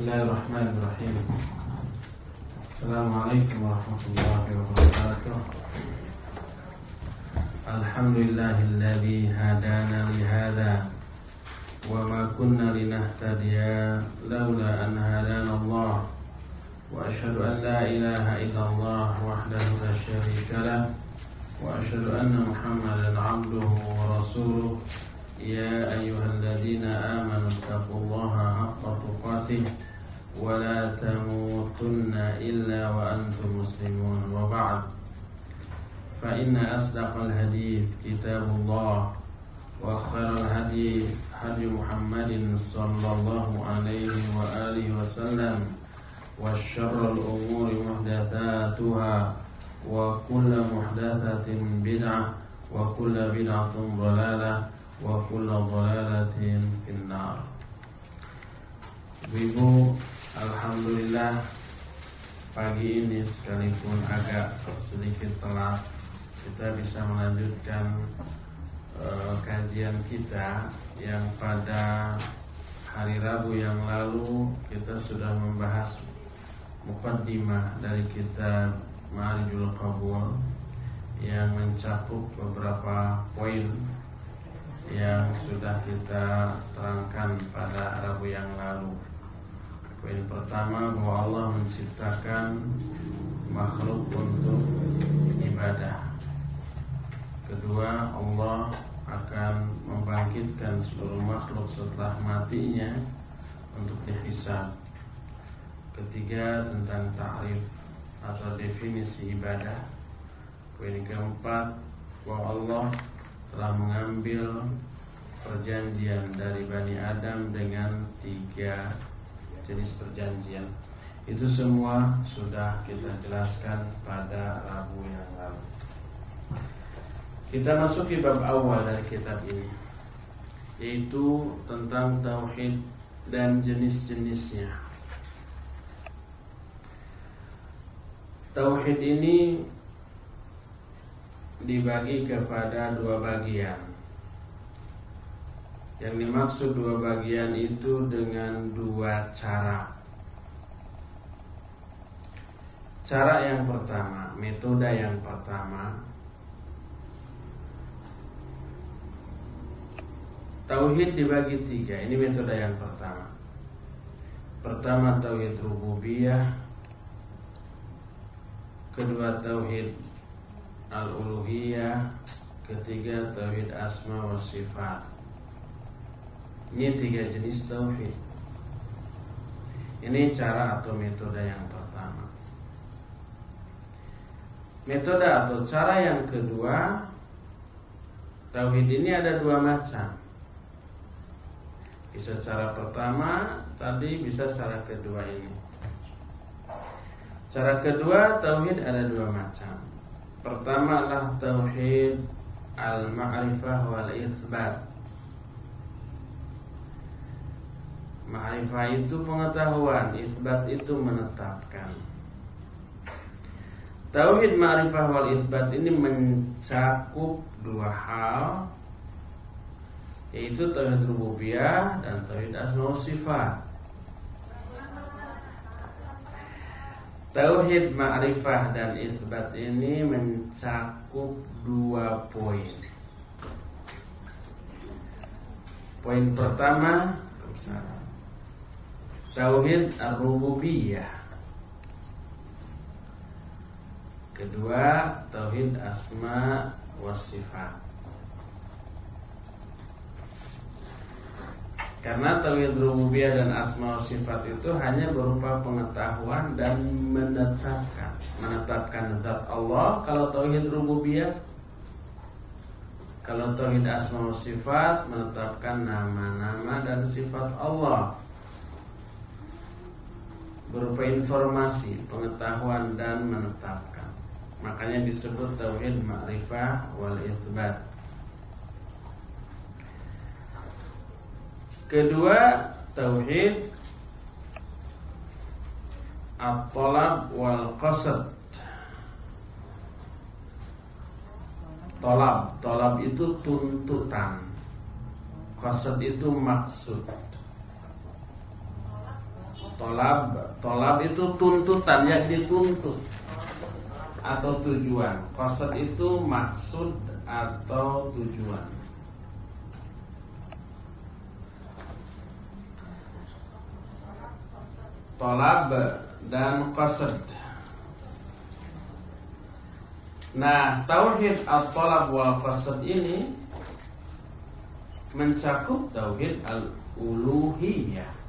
بسم الله الرحمن الرحيم السلام عليكم ورحمة الله وبركاته الحمد لله الذي هدانا لهذا وما كنا لنهتدي لولا أن هدانا الله وأشهد أن لا إله إلا الله وحده لا شريك له وأشهد أن محمدا عبده ورسوله يا أيها الذين آمنوا اتقوا الله حق تقاته ولا تموتن إلا وأنتم مسلمون وبعد فإن أصدق الحديث كتاب الله وخير الهدي هدي محمد صلى الله عليه وآله وسلم وشر الأمور محدثاتها وكل محدثة بدعة وكل بدعة ضلالة wa kullu dhalalatin finnar. Ibu, alhamdulillah pagi ini sekalipun agak sedikit telat kita bisa melanjutkan uh, kajian kita yang pada hari Rabu yang lalu kita sudah membahas mukaddimah dari kitab Ma'arijul Qabul yang mencakup beberapa poin yang sudah kita terangkan pada Rabu yang lalu. Poin pertama bahwa Allah menciptakan makhluk untuk ibadah. Kedua, Allah akan membangkitkan seluruh makhluk setelah matinya untuk dihisab. Ketiga, tentang ta'rif atau definisi ibadah. Poin keempat, bahwa Allah telah mengambil perjanjian dari Bani Adam dengan tiga jenis perjanjian. Itu semua sudah kita jelaskan pada Rabu yang lalu. Kita masuk ke bab awal dari kitab ini Yaitu tentang Tauhid dan jenis-jenisnya Tauhid ini dibagi kepada dua bagian. Yang dimaksud dua bagian itu dengan dua cara. Cara yang pertama, metode yang pertama Tauhid dibagi tiga Ini metode yang pertama Pertama Tauhid Rububiyah Kedua Tauhid al-uluhiyah, ketiga tauhid asma wa sifat. Ini tiga jenis tauhid. Ini cara atau metode yang pertama. Metode atau cara yang kedua, tauhid ini ada dua macam. Bisa cara pertama, tadi bisa cara kedua ini. Cara kedua, tauhid ada dua macam. Pertama adalah tauhid al-ma'rifah wal isbat. Ma'rifah itu pengetahuan, isbat itu menetapkan. Tauhid ma'rifah wal isbat ini mencakup dua hal yaitu tauhid rububiyah dan tauhid asma sifat. Tauhid ma'rifah dan isbat ini mencakup dua poin. Poin pertama Tauhid ar-rububiyah. Kedua Tauhid asma wa sifat. Karena tauhid rububiyah dan asma sifat itu hanya berupa pengetahuan dan menetapkan, menetapkan zat Allah kalau tauhid rububiyah kalau tauhid asma sifat menetapkan nama-nama dan sifat Allah berupa informasi, pengetahuan dan menetapkan. Makanya disebut tauhid ma'rifah wal itsbat. Kedua, tauhid at-talab wal qasad. Tolab, tolab itu tuntutan. Qasad itu maksud. Tolab, tolab itu tuntutan yang dituntut atau tujuan. Qasad itu maksud atau tujuan. Tolab dan qasad. Nah, tauhid at-talab wal qasad ini mencakup tauhid al-uluhiyah.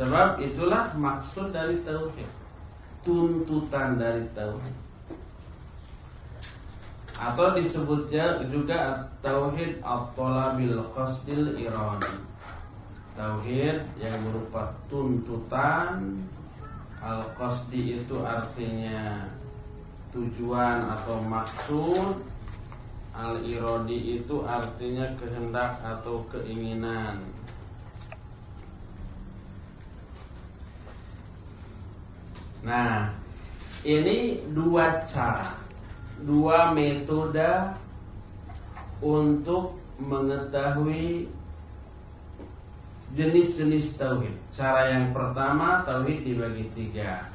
Sebab itulah maksud dari tauhid. Tuntutan dari tauhid. Atau disebutnya juga tauhid at-talabil qasdil irani. Tauhid yang berupa tuntutan Al-qasdi itu artinya tujuan atau maksud Al-irodi itu artinya kehendak atau keinginan Nah, ini dua cara, dua metode untuk mengetahui jenis-jenis tauhid. Cara yang pertama tauhid dibagi tiga,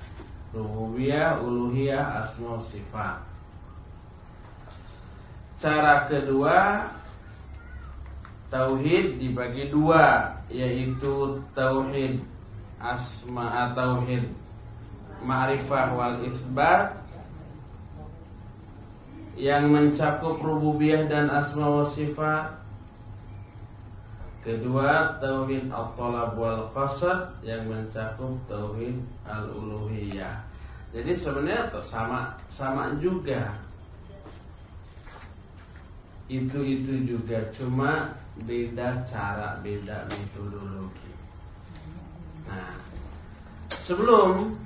rububiyah, uluhiyah, asma sifat. Cara kedua tauhid dibagi dua, yaitu tauhid asma tauhid ma'rifah wal isbat yang mencakup rububiyah dan asma wa sifat. Kedua, tauhid al-talab wal qasad yang mencakup tauhid al-uluhiyah. Jadi sebenarnya sama sama juga. Itu-itu juga cuma beda cara, beda metodologi. Nah, sebelum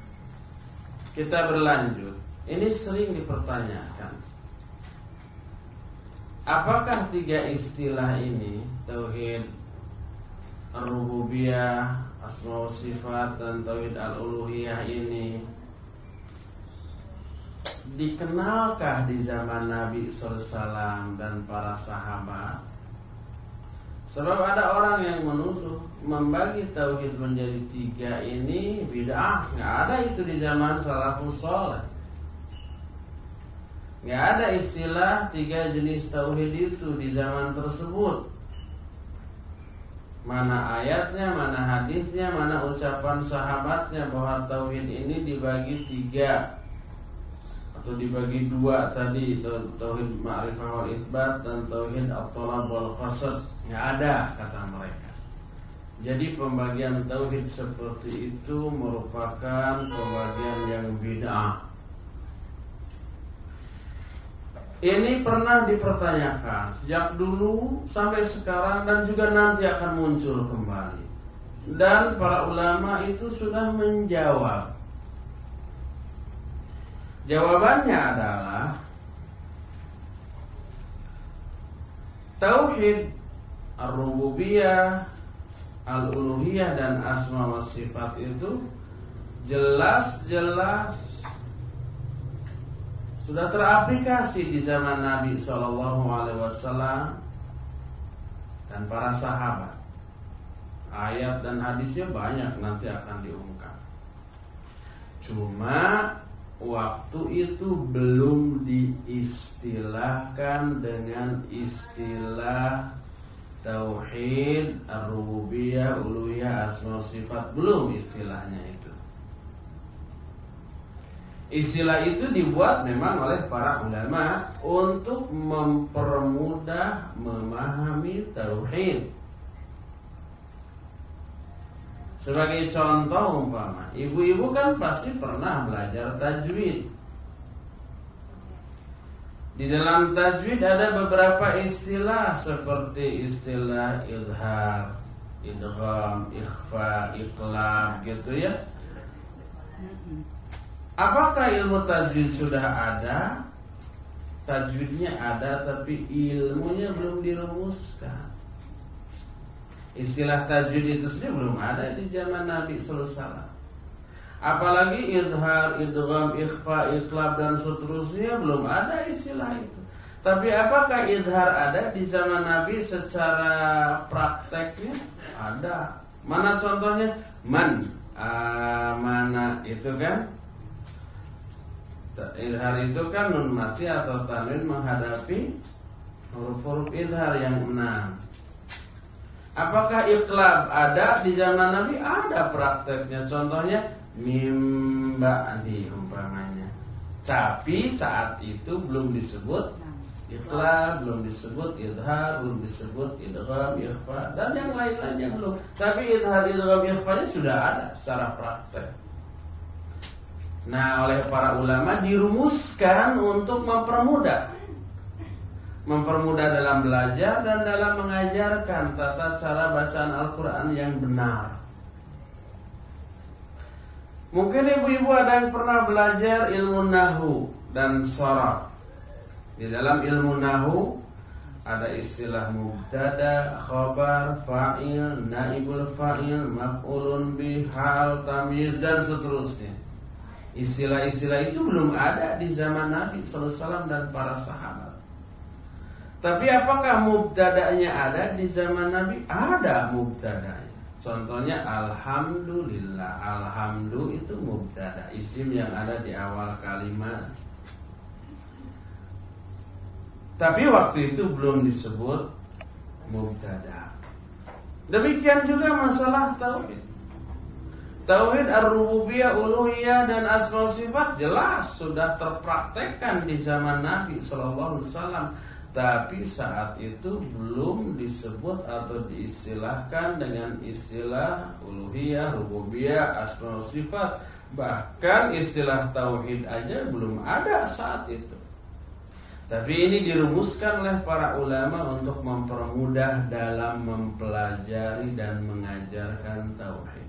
kita berlanjut. Ini sering dipertanyakan. Apakah tiga istilah ini tauhid rububiyah, asma sifat dan tauhid al-uluhiyah ini dikenalkah di zaman Nabi SAW dan para sahabat? Sebab ada orang yang menuduh membagi tauhid menjadi tiga ini bid'ah. Nggak ada itu di zaman salafus soleh. Nggak ada istilah tiga jenis tauhid itu di zaman tersebut. Mana ayatnya, mana hadisnya, mana ucapan sahabatnya bahwa tauhid ini dibagi tiga atau dibagi dua tadi tauhid ma'rifah wal isbat dan tauhid at-talab wal qasad Nggak ada kata mereka. Jadi pembagian tauhid seperti itu merupakan pembagian yang bid'ah. Ini pernah dipertanyakan sejak dulu sampai sekarang dan juga nanti akan muncul kembali. Dan para ulama itu sudah menjawab. Jawabannya adalah tauhid Ar-Rububiyah Al-Uluhiyah dan Asma wa Sifat itu Jelas-jelas Sudah teraplikasi di zaman Nabi SAW Dan para sahabat. Ayat dan hadisnya banyak nanti akan diungkap Cuma waktu itu belum diistilahkan dengan istilah tauhid, ar-rububiyah, uluhiyah, asma sifat belum istilahnya itu. Istilah itu dibuat memang oleh para ulama untuk mempermudah memahami tauhid. Sebagai contoh umpama, ibu-ibu kan pasti pernah belajar tajwid. Di dalam tajwid ada beberapa istilah seperti istilah idhar, idgham, ikhfa, iqlab gitu ya. Apakah ilmu tajwid sudah ada? Tajwidnya ada tapi ilmunya belum dirumuskan. Istilah tajwid itu sendiri belum ada di zaman Nabi sallallahu alaihi wasallam. Apalagi idhar, idgham, ikhfa, iqlab dan seterusnya belum ada istilah itu. Tapi apakah idhar ada di zaman Nabi secara prakteknya? Ada. Mana contohnya? Man amana itu kan Izhar itu kan nun mati atau tanwin menghadapi huruf-huruf izhar yang enam. Apakah iklab ada di zaman Nabi? Ada prakteknya. Contohnya mimba di umpamanya. Tapi saat itu belum disebut ikhlas belum disebut idhar belum disebut idgham ikhfa dan yang lain-lainnya belum. Tapi idhar idgham ikhfa sudah ada secara praktek. Nah oleh para ulama dirumuskan untuk mempermudah. Mempermudah dalam belajar dan dalam mengajarkan tata cara bacaan Al-Quran yang benar mungkin ibu-ibu ada yang pernah belajar ilmu nahu dan sorab di dalam ilmu nahu ada istilah mubtada, khabar, fa'il, naibul fa'il, maf'ulun bih, hal, tamyiz dan seterusnya. Istilah-istilah itu belum ada di zaman Nabi SAW dan para sahabat. Tapi apakah mubtada'nya ada di zaman Nabi? Ada mubtada'nya. Contohnya alhamdulillah. Alhamdulillah itu mubtada, isim yang ada di awal kalimat. Tapi waktu itu belum disebut mubtada. Demikian juga masalah tauhid. Tauhid ar-rububiyah, uluhiyah dan asma sifat jelas sudah terpraktekkan di zaman Nabi sallallahu alaihi wasallam. Tapi saat itu belum disebut atau diistilahkan dengan istilah uluhiyah, rububiyah, asma sifat. Bahkan istilah tauhid aja belum ada saat itu. Tapi ini dirumuskan oleh para ulama untuk mempermudah dalam mempelajari dan mengajarkan tauhid.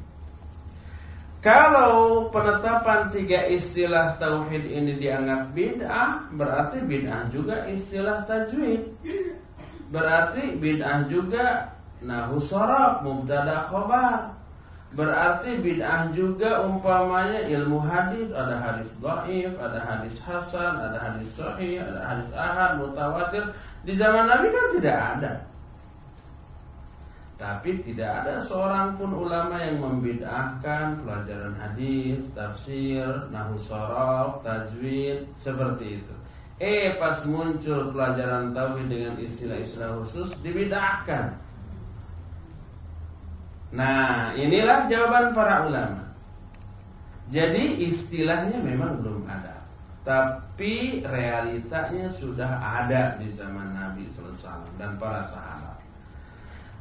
Kalau penetapan tiga istilah tauhid ini dianggap bid'ah, berarti bid'ah juga istilah tajwid. Berarti bid'ah juga nahu sorab, mubtada khobar. Berarti bid'ah juga umpamanya ilmu hadis, ada hadis dhaif, ada hadis hasan, ada hadis sahih, ada hadis ahad, mutawatir. Di zaman Nabi kan tidak ada. Tapi tidak ada seorang pun ulama yang membid'ahkan pelajaran hadis, tafsir, nahu sorof, tajwid seperti itu. Eh pas muncul pelajaran tauhid dengan istilah-istilah khusus dibid'ahkan. Nah, inilah jawaban para ulama. Jadi istilahnya memang belum ada, tapi realitanya sudah ada di zaman Nabi SAW dan para sahabat.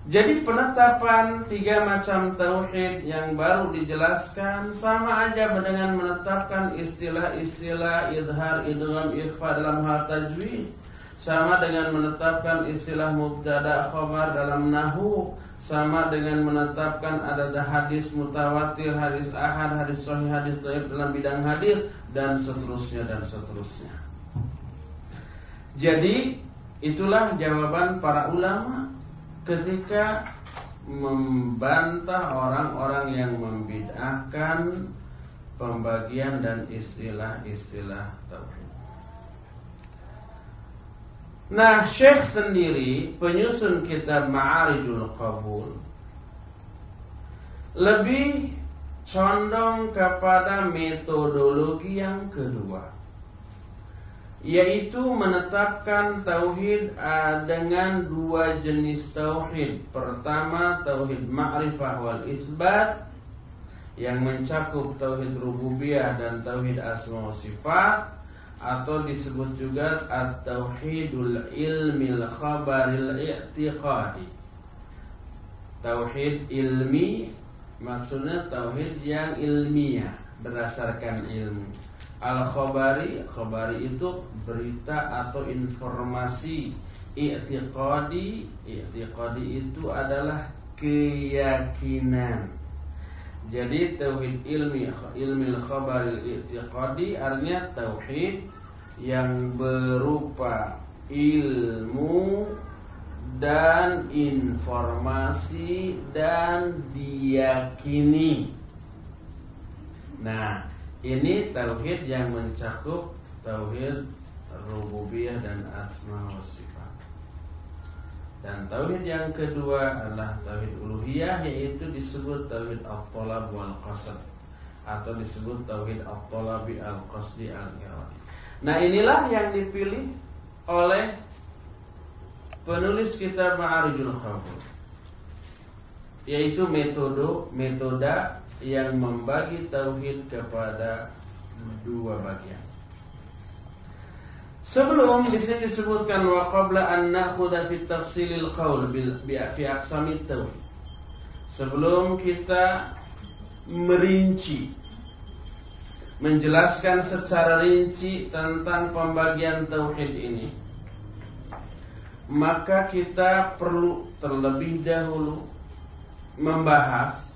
Jadi penetapan tiga macam tauhid yang baru dijelaskan sama aja dengan menetapkan istilah-istilah idhar, idgham, ikhfa dalam hal tajwid. Sama dengan menetapkan istilah mubtada khabar dalam nahu sama dengan menetapkan ada hadis mutawatir, hadis ahad, hadis sahih, hadis dhaif dalam bidang hadis dan seterusnya dan seterusnya. Jadi itulah jawaban para ulama ketika membantah orang-orang yang membid'ahkan pembagian dan istilah-istilah tauhid. Nah, Syekh sendiri penyusun kitab Ma'arijul Qabul lebih condong kepada metodologi yang kedua yaitu menetapkan tauhid dengan dua jenis tauhid. Pertama, tauhid ma'rifah wal isbat yang mencakup tauhid rububiyah dan tauhid asma wa sifat atau disebut juga at-tauhidul ilmil khabaril i'tiqadi. Tauhid ilmi maksudnya tauhid yang ilmiah berdasarkan ilmu. Al-khabari, khabari itu berita atau informasi. I'tiqadi, i'tiqadi itu adalah keyakinan. Jadi tauhid ilmi ilmi khabar i'tiqadi artinya tauhid yang berupa ilmu dan informasi dan diyakini. Nah, ini tauhid yang mencakup tauhid rububiyah dan asma wa sifat. Dan tauhid yang kedua adalah tauhid uluhiyah yaitu disebut tauhid al-talab wal qasd atau disebut tauhid al-talabi al-qasdi al-iradi. Nah, inilah yang dipilih oleh penulis kitab Ma'arijul Qabul yaitu metode metode yang membagi tauhid kepada dua bagian. Sebelum di sini disebutkan wa qabla an nakhudha fi tafsilil qaul bil fi aqsamit tauhid. Sebelum kita merinci menjelaskan secara rinci tentang pembagian tauhid ini, maka kita perlu terlebih dahulu membahas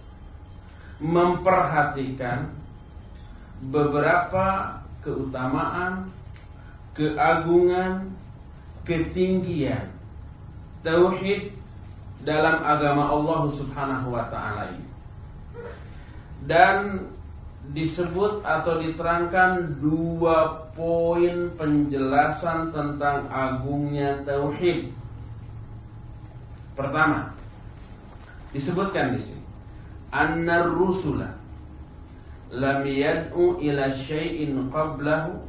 memperhatikan beberapa keutamaan keagungan, ketinggian tauhid dalam agama Allah Subhanahu wa taala ini. Dan disebut atau diterangkan dua poin penjelasan tentang agungnya tauhid. Pertama, disebutkan di sini, أن rusula لم yad'u إلى شيء قبله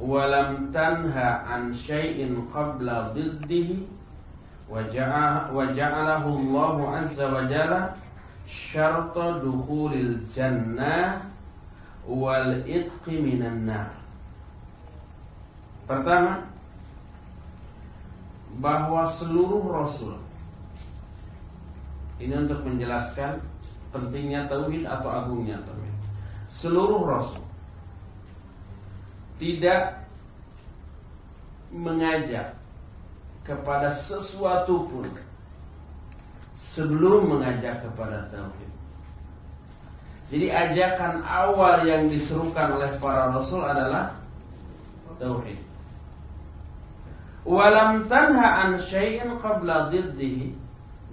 ولم lam عن شيء قبل ضده وجعله الله عز وجل شرط دخول الجنة syarta من النار. Pertama bahwa seluruh rasul ini untuk menjelaskan pentingnya tauhid atau agungnya tauhid. Seluruh rasul tidak mengajak kepada sesuatu pun sebelum mengajak kepada tauhid. Jadi ajakan awal yang diserukan oleh para rasul adalah tauhid. Walam tanha an syai'in qabla diddihi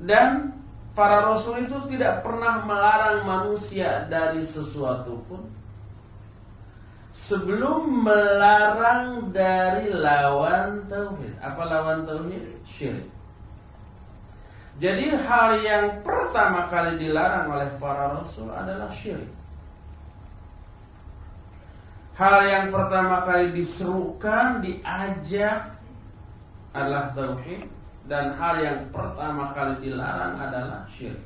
dan para rasul itu tidak pernah melarang manusia dari sesuatu pun sebelum melarang dari lawan tauhid. Apa lawan tauhid? Syirik. Jadi hal yang pertama kali dilarang oleh para rasul adalah syirik. Hal yang pertama kali diserukan, diajak adalah tauhid dan hal yang pertama kali dilarang adalah syirik.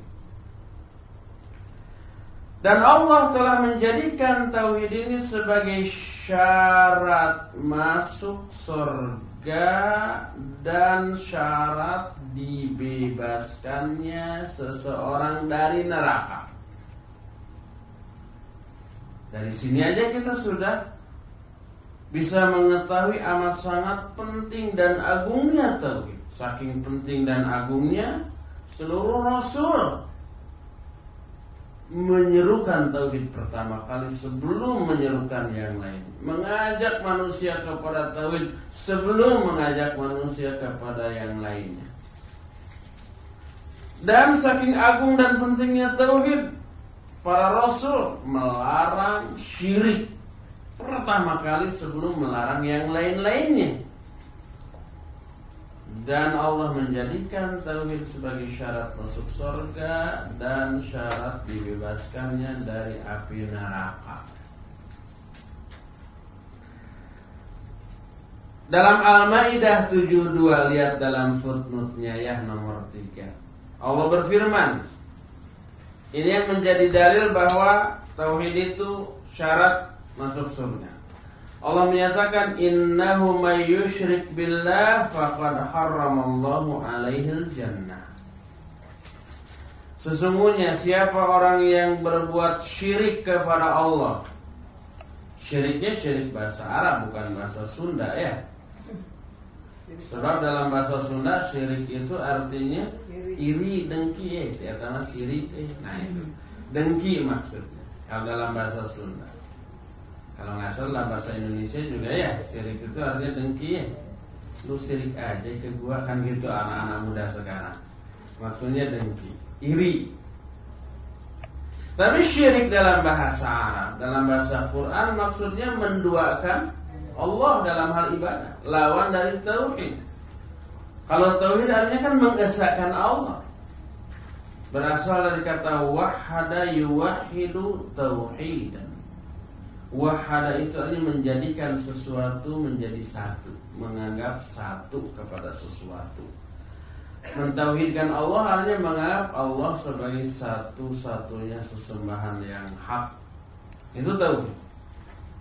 Dan Allah telah menjadikan tauhid ini sebagai syarat masuk surga dan syarat dibebaskannya seseorang dari neraka. Dari sini aja kita sudah bisa mengetahui amat sangat penting dan agungnya tauhid. Saking penting dan agungnya seluruh rasul menyerukan tauhid pertama kali sebelum menyerukan yang lain. Mengajak manusia kepada tauhid sebelum mengajak manusia kepada yang lainnya. Dan saking agung dan pentingnya tauhid, para rasul melarang syirik pertama kali sebelum melarang yang lain-lainnya dan Allah menjadikan tauhid sebagai syarat masuk surga dan syarat dibebaskannya dari api neraka. Dalam Al-Maidah 72 lihat dalam footnote-nya ya nomor 3. Allah berfirman, ini yang menjadi dalil bahwa tauhid itu syarat masuk surga. Allah menyatakan innahu may yusyrik billah faqad harramallahu alaihi jannah. Sesungguhnya siapa orang yang berbuat syirik kepada Allah Syiriknya syirik bahasa Arab bukan bahasa Sunda ya Sebab dalam bahasa Sunda syirik itu artinya iri dengki ya Saya sirik eh. Nah itu Dengki maksudnya Kalau dalam bahasa Sunda kalau nggak salah bahasa Indonesia juga ya Sirik itu artinya dengki ya Lu sirik aja ke gua kan gitu anak-anak muda sekarang Maksudnya dengki Iri Tapi syirik dalam bahasa Arab Dalam bahasa Quran maksudnya menduakan Allah dalam hal ibadah Lawan dari tauhid Kalau tauhid artinya kan mengesahkan Allah. Berasal dari kata wahada yuwahidu tauhidan. Wahada itu artinya menjadikan sesuatu menjadi satu, menganggap satu kepada sesuatu. Mentauhidkan Allah artinya menganggap Allah sebagai satu-satunya sesembahan yang hak. Itu tauhid.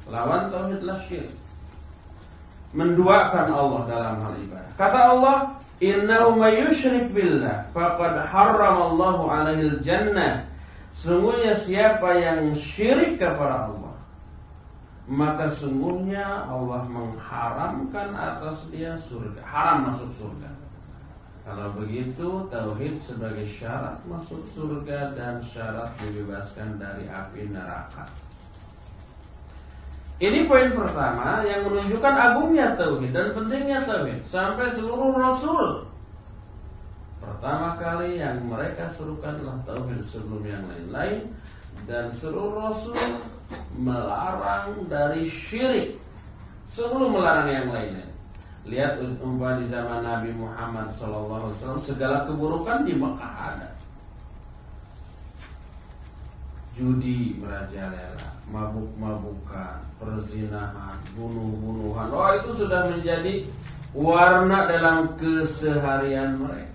Lawan tauhidlah syirik. Menduakan Allah dalam hal ibadah. Kata Allah, Innahu may yushrik billah faqad harramallahu alaihi jannah. Sungguhnya siapa yang syirik kepada Allah, maka sungguhnya Allah mengharamkan atas dia surga. Haram masuk surga. Kalau begitu tauhid sebagai syarat masuk surga dan syarat dibebaskan dari api neraka. Ini poin pertama yang menunjukkan agungnya tauhid dan pentingnya tauhid sampai seluruh rasul. Pertama kali yang mereka serukan adalah tauhid sebelum yang lain-lain dan seluruh rasul melarang dari syirik sebelum melarang yang lainnya. Lihat umpah di zaman Nabi Muhammad SAW segala keburukan di Mekah ada. Judi merajalela mabuk-mabukan, perzinahan, bunuh-bunuhan. Oh itu sudah menjadi warna dalam keseharian mereka.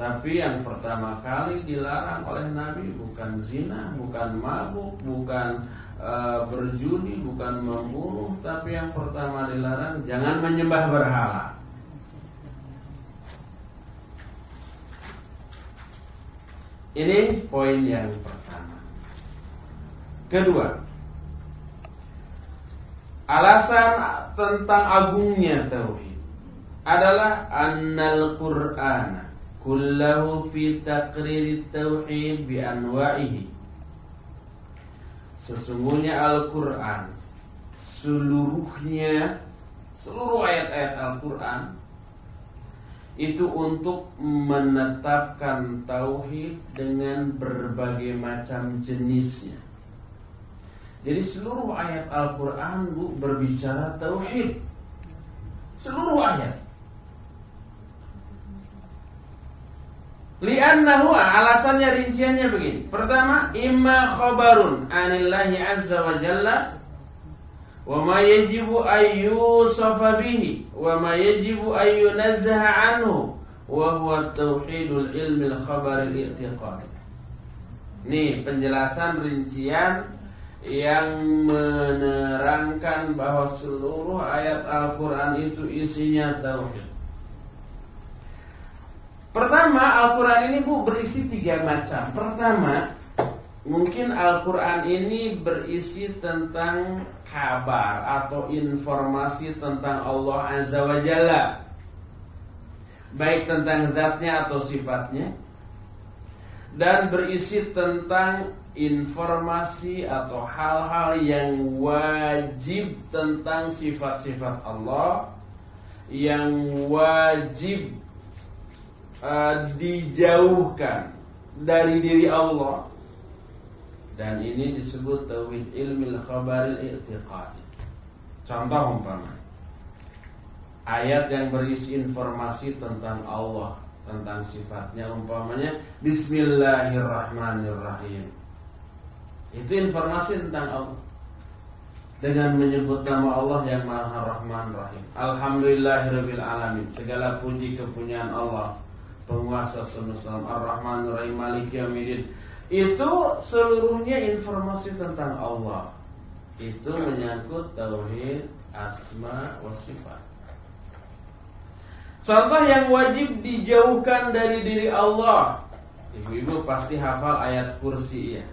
Tapi yang pertama kali dilarang oleh Nabi bukan zina, bukan mabuk, bukan uh, berjudi, bukan membunuh, tapi yang pertama dilarang jangan menyembah berhala. Ini poin yang pertama. Kedua, alasan tentang agungnya tauhid adalah annal Qur'an fi taqrir tauhid bi anwa'ihi. Sesungguhnya Al-Qur'an seluruhnya seluruh ayat-ayat Al-Qur'an itu untuk menetapkan tauhid dengan berbagai macam jenisnya. Jadi seluruh ayat Al-Quran bu berbicara tauhid. Seluruh ayat. Liannahu alasannya rinciannya begini. Pertama, imma khabarun anillahi azza wa jalla wa ma yajibu ayyusafa bihi wa ma yajibu ayyunazzaha anhu wa huwa tauhidul ilmi al-khabar al-i'tiqad. Nih penjelasan rincian yang menerangkan bahwa seluruh ayat Al-Quran itu isinya tauhid. Pertama, Al-Quran ini bu berisi tiga macam. Pertama, mungkin Al-Quran ini berisi tentang kabar atau informasi tentang Allah Azza wa Jalla. Baik tentang zatnya atau sifatnya. Dan berisi tentang informasi atau hal-hal yang wajib tentang sifat-sifat Allah yang wajib uh, dijauhkan dari diri Allah dan ini disebut tauhid ilmi al-khabaril i'tiqad. Contoh umpama ayat yang berisi informasi tentang Allah, tentang sifatnya umpamanya Bismillahirrahmanirrahim. Itu informasi tentang Allah. Dengan menyebut nama Allah yang Maha Rahman Rahim. Alhamdulillahirabbil alamin. Segala puji kepunyaan Allah, penguasa semesta Ar-Rahman Rahim Malik Yaumiddin. Itu seluruhnya informasi tentang Allah. Itu menyangkut tauhid asma wa sifat. Contoh yang wajib dijauhkan dari diri Allah. Ibu-ibu pasti hafal ayat kursi ya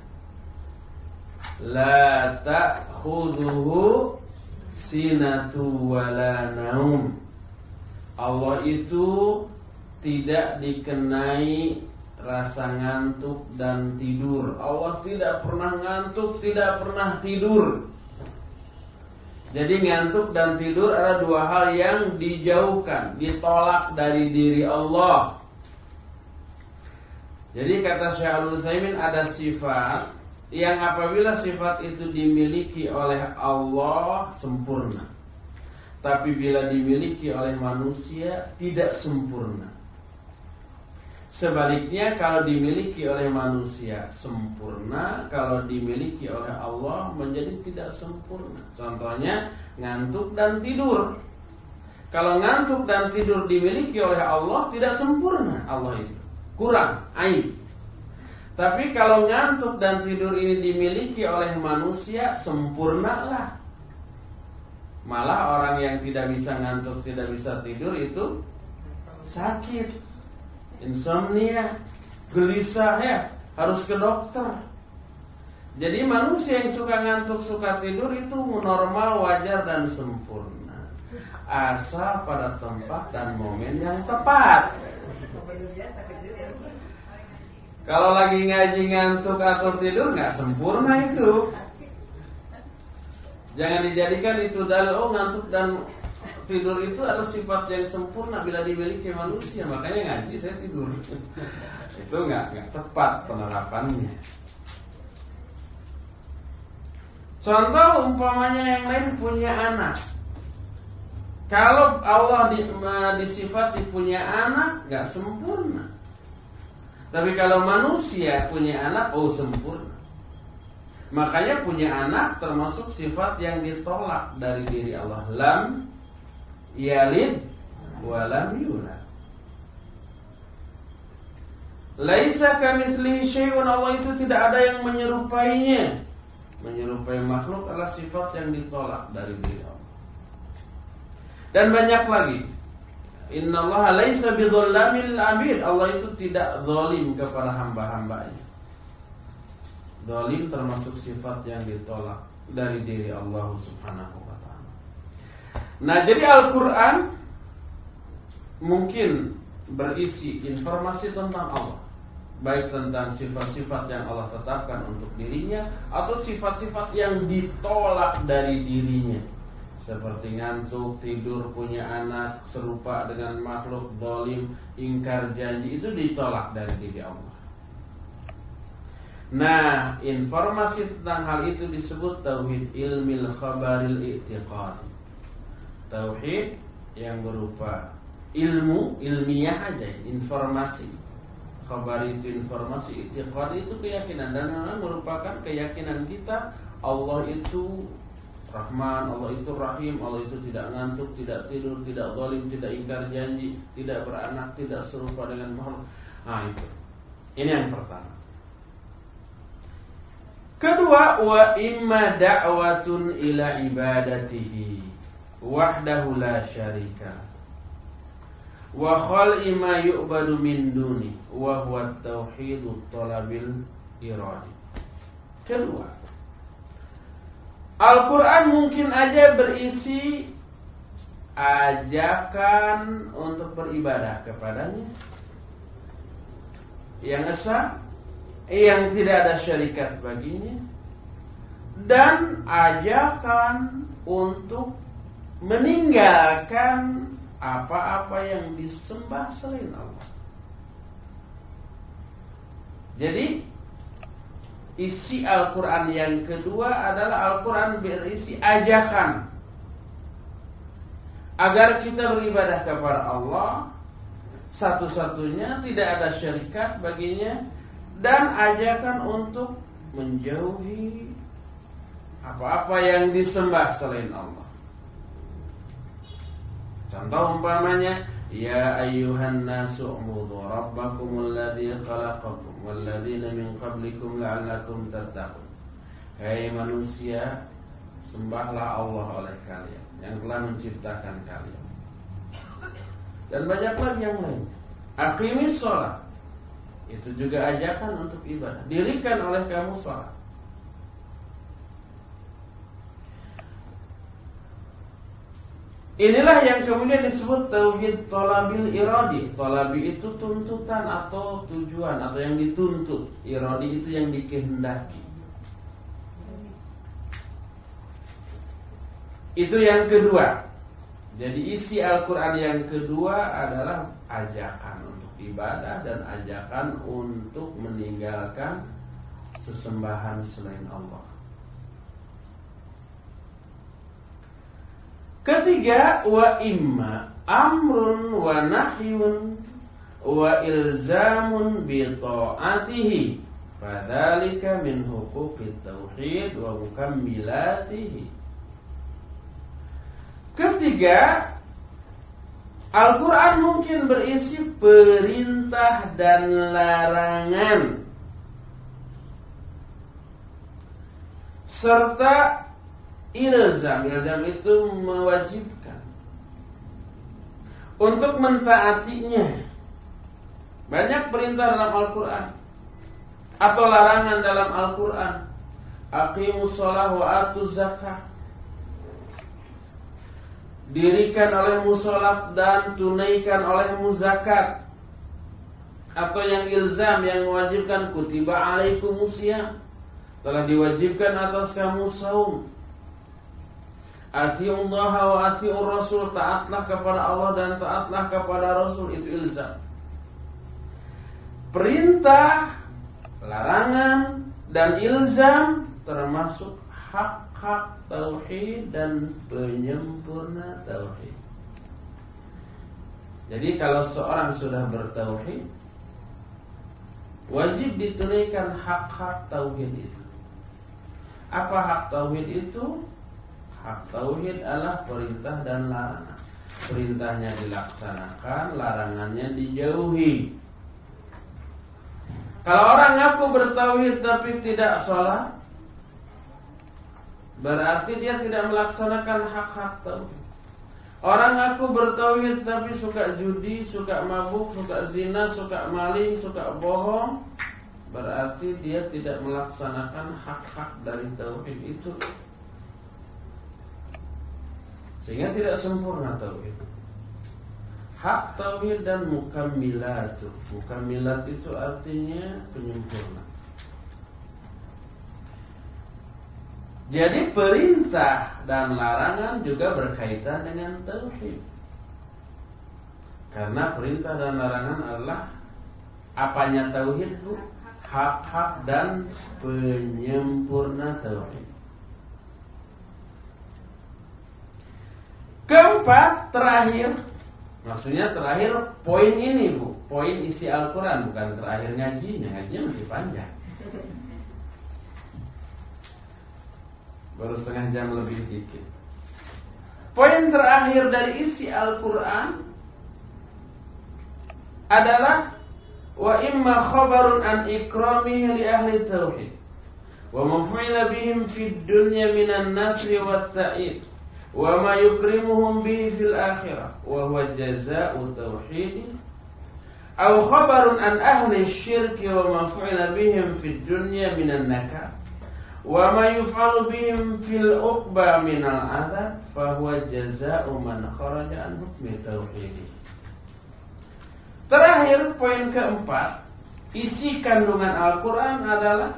la ta'khudhuhu sinatu wala naum. Allah itu tidak dikenai rasa ngantuk dan tidur. Allah tidak pernah ngantuk, tidak pernah tidur. Jadi ngantuk dan tidur adalah dua hal yang dijauhkan, ditolak dari diri Allah. Jadi kata Syekh Al-Utsaimin ada sifat yang apabila sifat itu dimiliki oleh Allah sempurna. tapi bila dimiliki oleh manusia tidak sempurna. Sebaliknya kalau dimiliki oleh manusia sempurna, kalau dimiliki oleh Allah menjadi tidak sempurna. Contohnya ngantuk dan tidur. Kalau ngantuk dan tidur dimiliki oleh Allah tidak sempurna Allah itu. Kurang, aib. Tapi kalau ngantuk dan tidur ini dimiliki oleh manusia sempurnalah. Malah orang yang tidak bisa ngantuk, tidak bisa tidur itu sakit insomnia, gelisah ya, harus ke dokter. Jadi manusia yang suka ngantuk, suka tidur itu normal, wajar dan sempurna. Asal pada tempat dan momen yang tepat. Kalau lagi ngaji ngantuk atau tidur nggak sempurna itu. Jangan dijadikan itu dalil oh ngantuk dan tidur itu adalah sifat yang sempurna bila dimiliki manusia. Makanya ngaji saya tidur. Itu nggak nggak tepat penerapannya. Contoh umpamanya yang lain punya anak. Kalau Allah di, disifati punya anak nggak sempurna. Tapi kalau manusia punya anak oh sempurna. Makanya punya anak termasuk sifat yang ditolak dari diri Allah. Lam yalid walam yulad. Laisa kamitslihi syai'un Allah itu tidak ada yang menyerupainya. Menyerupai makhluk adalah sifat yang ditolak dari diri Allah. Dan banyak lagi. Inna Allah laisa bidzalamil abid. Allah itu tidak zalim kepada hamba-hambanya. Zalim termasuk sifat yang ditolak dari diri Allah Subhanahu Nah, jadi Al-Qur'an mungkin berisi informasi tentang Allah, baik tentang sifat-sifat yang Allah tetapkan untuk dirinya atau sifat-sifat yang ditolak dari dirinya. Seperti ngantuk, tidur, punya anak, serupa dengan makhluk, dolim, ingkar janji Itu ditolak dari diri Allah. Nah, informasi tentang hal itu disebut Tauhid ilmil khabaril i'tiqad tauhid yang berupa ilmu ilmiah aja informasi kabar itu informasi itiqad itu keyakinan dan memang merupakan keyakinan kita Allah itu Rahman, Allah itu Rahim, Allah itu tidak ngantuk, tidak tidur, tidak zalim, tidak ingkar janji, tidak beranak, tidak serupa dengan makhluk. Nah itu. Ini yang pertama. Kedua, wa imma da'watun ila ibadatihi wahdahu la syarika. Wa khal'i ma yu'badu min duni wa huwa tauhidu talabil iradi. Kedua Al-Quran mungkin aja berisi ajakan untuk beribadah kepadanya. Yang esa yang tidak ada syarikat baginya. Dan ajakan untuk meninggalkan apa-apa yang disembah selain Allah. Jadi isi Al-Quran yang kedua adalah Al-Quran berisi ajakan agar kita beribadah kepada Allah satu-satunya tidak ada syarikat baginya dan ajakan untuk menjauhi apa-apa yang disembah selain Allah. Contoh umpamanya Ya ayyuhan nasu ubudu rabbakumul ladzi khalaqakum walladzina min qablikum la'allakum tattaqun. Hai manusia, sembahlah Allah oleh kalian yang telah menciptakan kalian. Dan banyak lagi yang lain. Aqimis sholat. Itu juga ajakan untuk ibadah. Dirikan oleh kamu sholat. Inilah yang kemudian disebut tauhid tolabil iradi. Tolabi itu tuntutan atau tujuan atau yang dituntut. Iradi itu yang dikehendaki. Itu yang kedua. Jadi isi Al-Quran yang kedua adalah ajakan untuk ibadah dan ajakan untuk meninggalkan sesembahan selain Allah. Ketiga, wa imma amrun wa nahyun wa ilzamun bi ta'atihi. Fadzalika min huquqit tauhid wa mukammilatihi. Ketiga, Al-Quran mungkin berisi perintah dan larangan serta ilzam. Ilzam itu mewajibkan untuk mentaatinya. Banyak perintah dalam Al-Quran atau larangan dalam Al-Quran. Aqimus sholah wa atu zakah dirikan olehmu sholat dan tunaikan olehmu zakat atau yang ilzam yang mewajibkan kutiba alaikumusiyam telah diwajibkan atas kamu saum Allah wa atiur rasul taatlah kepada Allah dan taatlah kepada rasul itu ilzam perintah larangan dan ilzam termasuk hak-hak tauhid dan penyempurna tauhid. Jadi kalau seorang sudah bertauhid wajib ditunaikan hak-hak tauhid itu. Apa hak tauhid itu? Hak tauhid adalah perintah dan larangan. Perintahnya dilaksanakan, larangannya dijauhi. Kalau orang ngaku bertauhid tapi tidak sholat, Berarti dia tidak melaksanakan hak-hak tauhid. Orang aku bertauhid tapi suka judi, suka mabuk, suka zina, suka maling, suka bohong, berarti dia tidak melaksanakan hak-hak dari tauhid itu. Sehingga tidak sempurna tauhid. Hak tauhid dan mukammilat. Mukammilat itu artinya penyempurna. Jadi perintah dan larangan juga berkaitan dengan tauhid. Karena perintah dan larangan adalah apanya tauhid? Hak-hak dan penyempurna tauhid. Keempat, terakhir. Maksudnya terakhir poin ini bu. Poin isi Al-Quran Bukan terakhir ngajinya Ngajinya masih panjang. Baru setengah jam lebih dikit. Poin terakhir dari isi Al-Quran adalah wa imma khabarun an ikramihi li ahli tauhid. Wa maf'ila bihim fid dunya minan nasri wat ta'id wa ma yukrimuhum bihi fil akhirah. Wa huwa jazaa'u tauhid aw khabarun an ahli syirki wa maf'ila bihim fid dunya minan nakah wa ma yuf'alu bihim fil uqba minal adab fa huwa jazaa'u man kharaja an hukmi tauhid. Terakhir poin keempat, isi kandungan Al-Qur'an adalah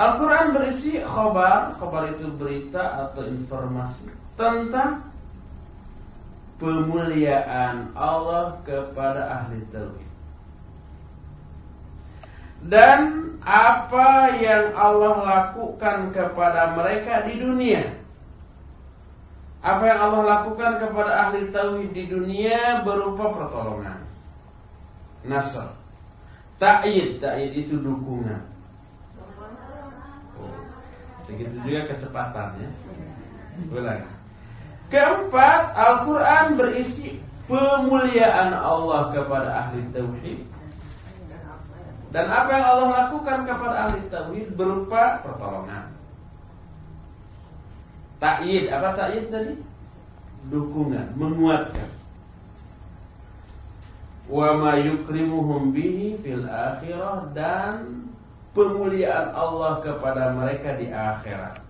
Al-Quran berisi khobar Khobar itu berita atau informasi Tentang Pemuliaan Allah kepada ahli tauhid dan apa yang Allah lakukan kepada mereka di dunia. Apa yang Allah lakukan kepada ahli tauhid di dunia berupa pertolongan. Nasr. Ta'id, ta'id itu dukungan. Segitu juga kecepatannya. Ulang. Keempat, Al-Quran berisi pemuliaan Allah kepada ahli tauhid dan apa yang Allah lakukan kepada ahli tauhid berupa pertolongan. Ta'yid, apa ta'yid tadi? Dukungan, menguatkan. Wa ma yukrimuhum bihi fil akhirah dan pemuliaan Allah kepada mereka di akhirat.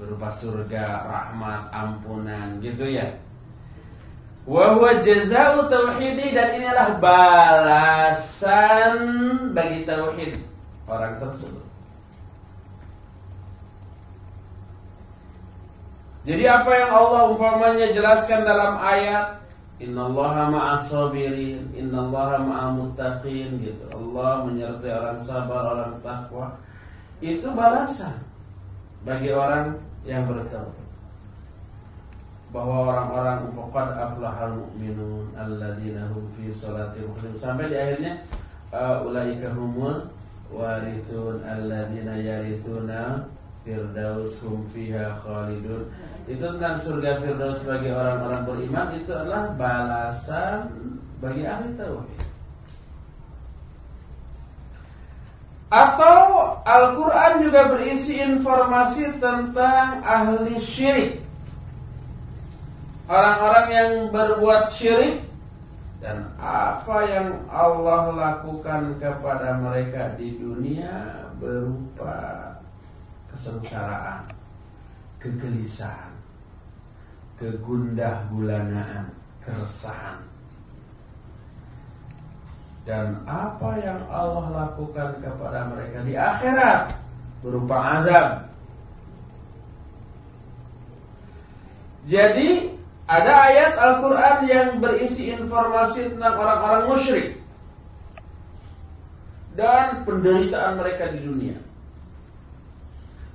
Berupa surga, rahmat, ampunan, gitu ya. Wahwa jazau tauhidi dan inilah balasan bagi tauhid orang tersebut. Jadi apa yang Allah umpamanya jelaskan dalam ayat Innallaha ma'as sabirin Innallaha ma'al muttaqin gitu. Allah menyertai orang sabar, orang takwa. Itu balasan bagi orang yang bertauhid. Bahwa orang-orang faqad aflahal mu'minun alladzina hum fi salatihim sampai di akhirnya ulaika humul warithun alladzina yarithuna firdaus hum fiha khalidun. Itu tentang surga firdaus bagi orang-orang beriman itu adalah balasan bagi ahli tauhid. Atau Al-Quran juga berisi informasi tentang ahli syirik Orang-orang yang berbuat syirik Dan apa yang Allah lakukan kepada mereka di dunia Berupa kesengsaraan Kegelisahan Kegundah gulanaan Keresahan dan apa yang Allah lakukan kepada mereka di akhirat berupa azab. Jadi ada ayat Al-Quran yang berisi informasi tentang orang-orang musyrik dan penderitaan mereka di dunia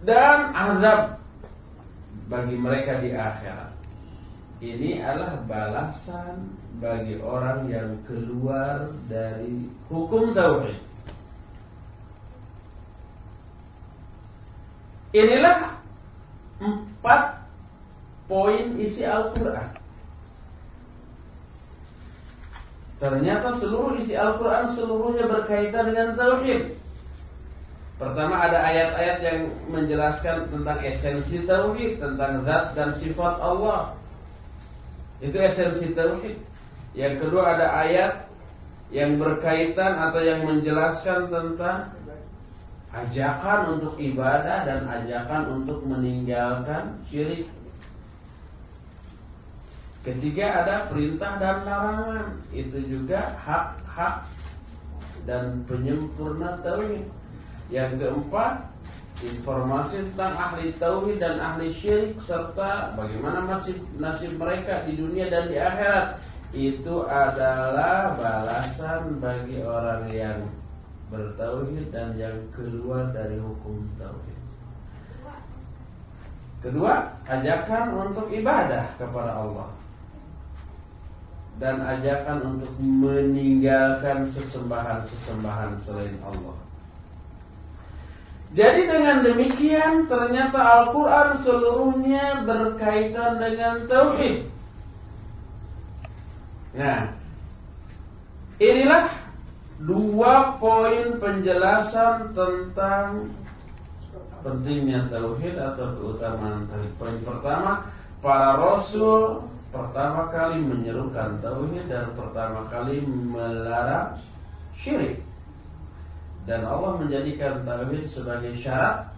dan azab bagi mereka di akhirat. Ini adalah balasan bagi orang yang keluar dari hukum tauhid. Inilah empat poin isi Al-Quran. Ternyata seluruh isi Al-Quran seluruhnya berkaitan dengan tauhid. Pertama ada ayat-ayat yang menjelaskan tentang esensi tauhid, tentang zat dan sifat Allah. Itu esensi tauhid. Yang kedua ada ayat yang berkaitan atau yang menjelaskan tentang ajakan untuk ibadah dan ajakan untuk meninggalkan syirik. Ketiga ada perintah dan larangan. Itu juga hak-hak dan penyempurna tauhid. Yang keempat informasi tentang ahli tauhid dan ahli syirik serta bagaimana nasib nasib mereka di dunia dan di akhirat itu adalah balasan bagi orang yang bertauhid dan yang keluar dari hukum tauhid. Kedua, ajakan untuk ibadah kepada Allah dan ajakan untuk meninggalkan sesembahan-sesembahan selain Allah. Jadi dengan demikian ternyata Al-Quran seluruhnya berkaitan dengan Tauhid Nah, inilah dua poin penjelasan tentang pentingnya tauhid atau keutamaan tauhid. Poin pertama, para rasul pertama kali menyerukan tauhid dan pertama kali melarang syirik. Dan Allah menjadikan tauhid sebagai syarat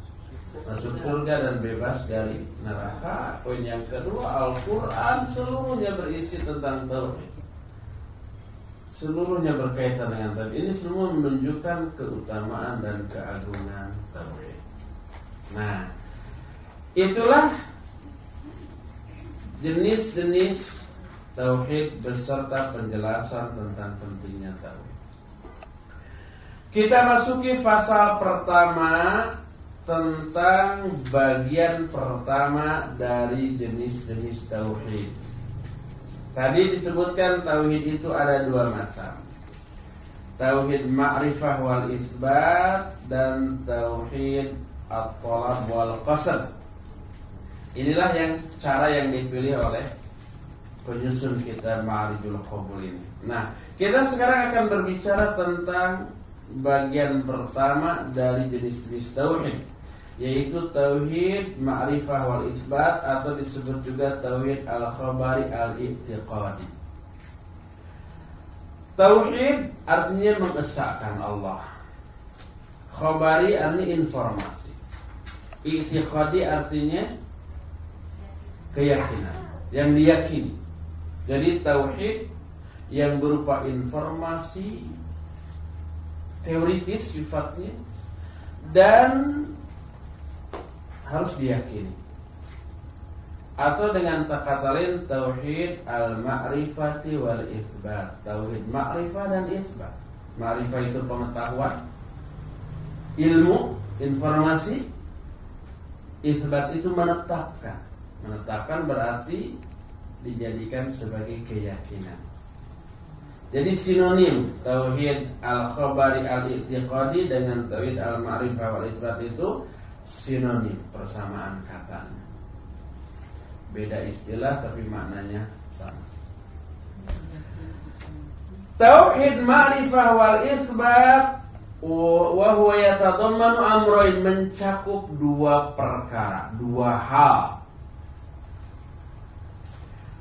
masuk surga dan bebas dari neraka. Poin yang kedua, Al-Qur'an seluruhnya berisi tentang tauhid seluruhnya berkaitan dengan tauhid. Ini semua menunjukkan keutamaan dan keagungan tauhid. Nah, itulah jenis-jenis tauhid beserta penjelasan tentang pentingnya tauhid. Kita masuki pasal pertama tentang bagian pertama dari jenis-jenis tauhid. Tadi disebutkan tauhid itu ada dua macam. Tauhid ma'rifah wal isbat dan tauhid at-talab wal qasad. Inilah yang cara yang dipilih oleh penyusun kita Ma'rijul Qabul ini. Nah, kita sekarang akan berbicara tentang bagian pertama dari jenis-jenis tauhid yaitu tauhid ma'rifah wal isbat atau disebut juga tauhid al-khabari al-i'tiqadi. Tauhid artinya mengesahkan Allah. Khabari artinya informasi. I'tiqadi artinya keyakinan, yang diyakini. Jadi tauhid yang berupa informasi teoritis sifatnya dan harus diyakini. Atau dengan kata lain tauhid al-ma'rifati wal isbat. Tauhid ma'rifah dan isbat. Ma'rifah itu pengetahuan, ilmu, informasi. Isbat itu menetapkan. Menetapkan berarti dijadikan sebagai keyakinan. Jadi sinonim tauhid al-khabari al-i'tiqadi dengan tauhid al-ma'rifah wal isbat itu sinonim persamaan katanya. Beda istilah tapi maknanya sama. Tauhid ma'rifah wal isbat wa huwa yatadammanu amrayn mencakup dua perkara, dua hal.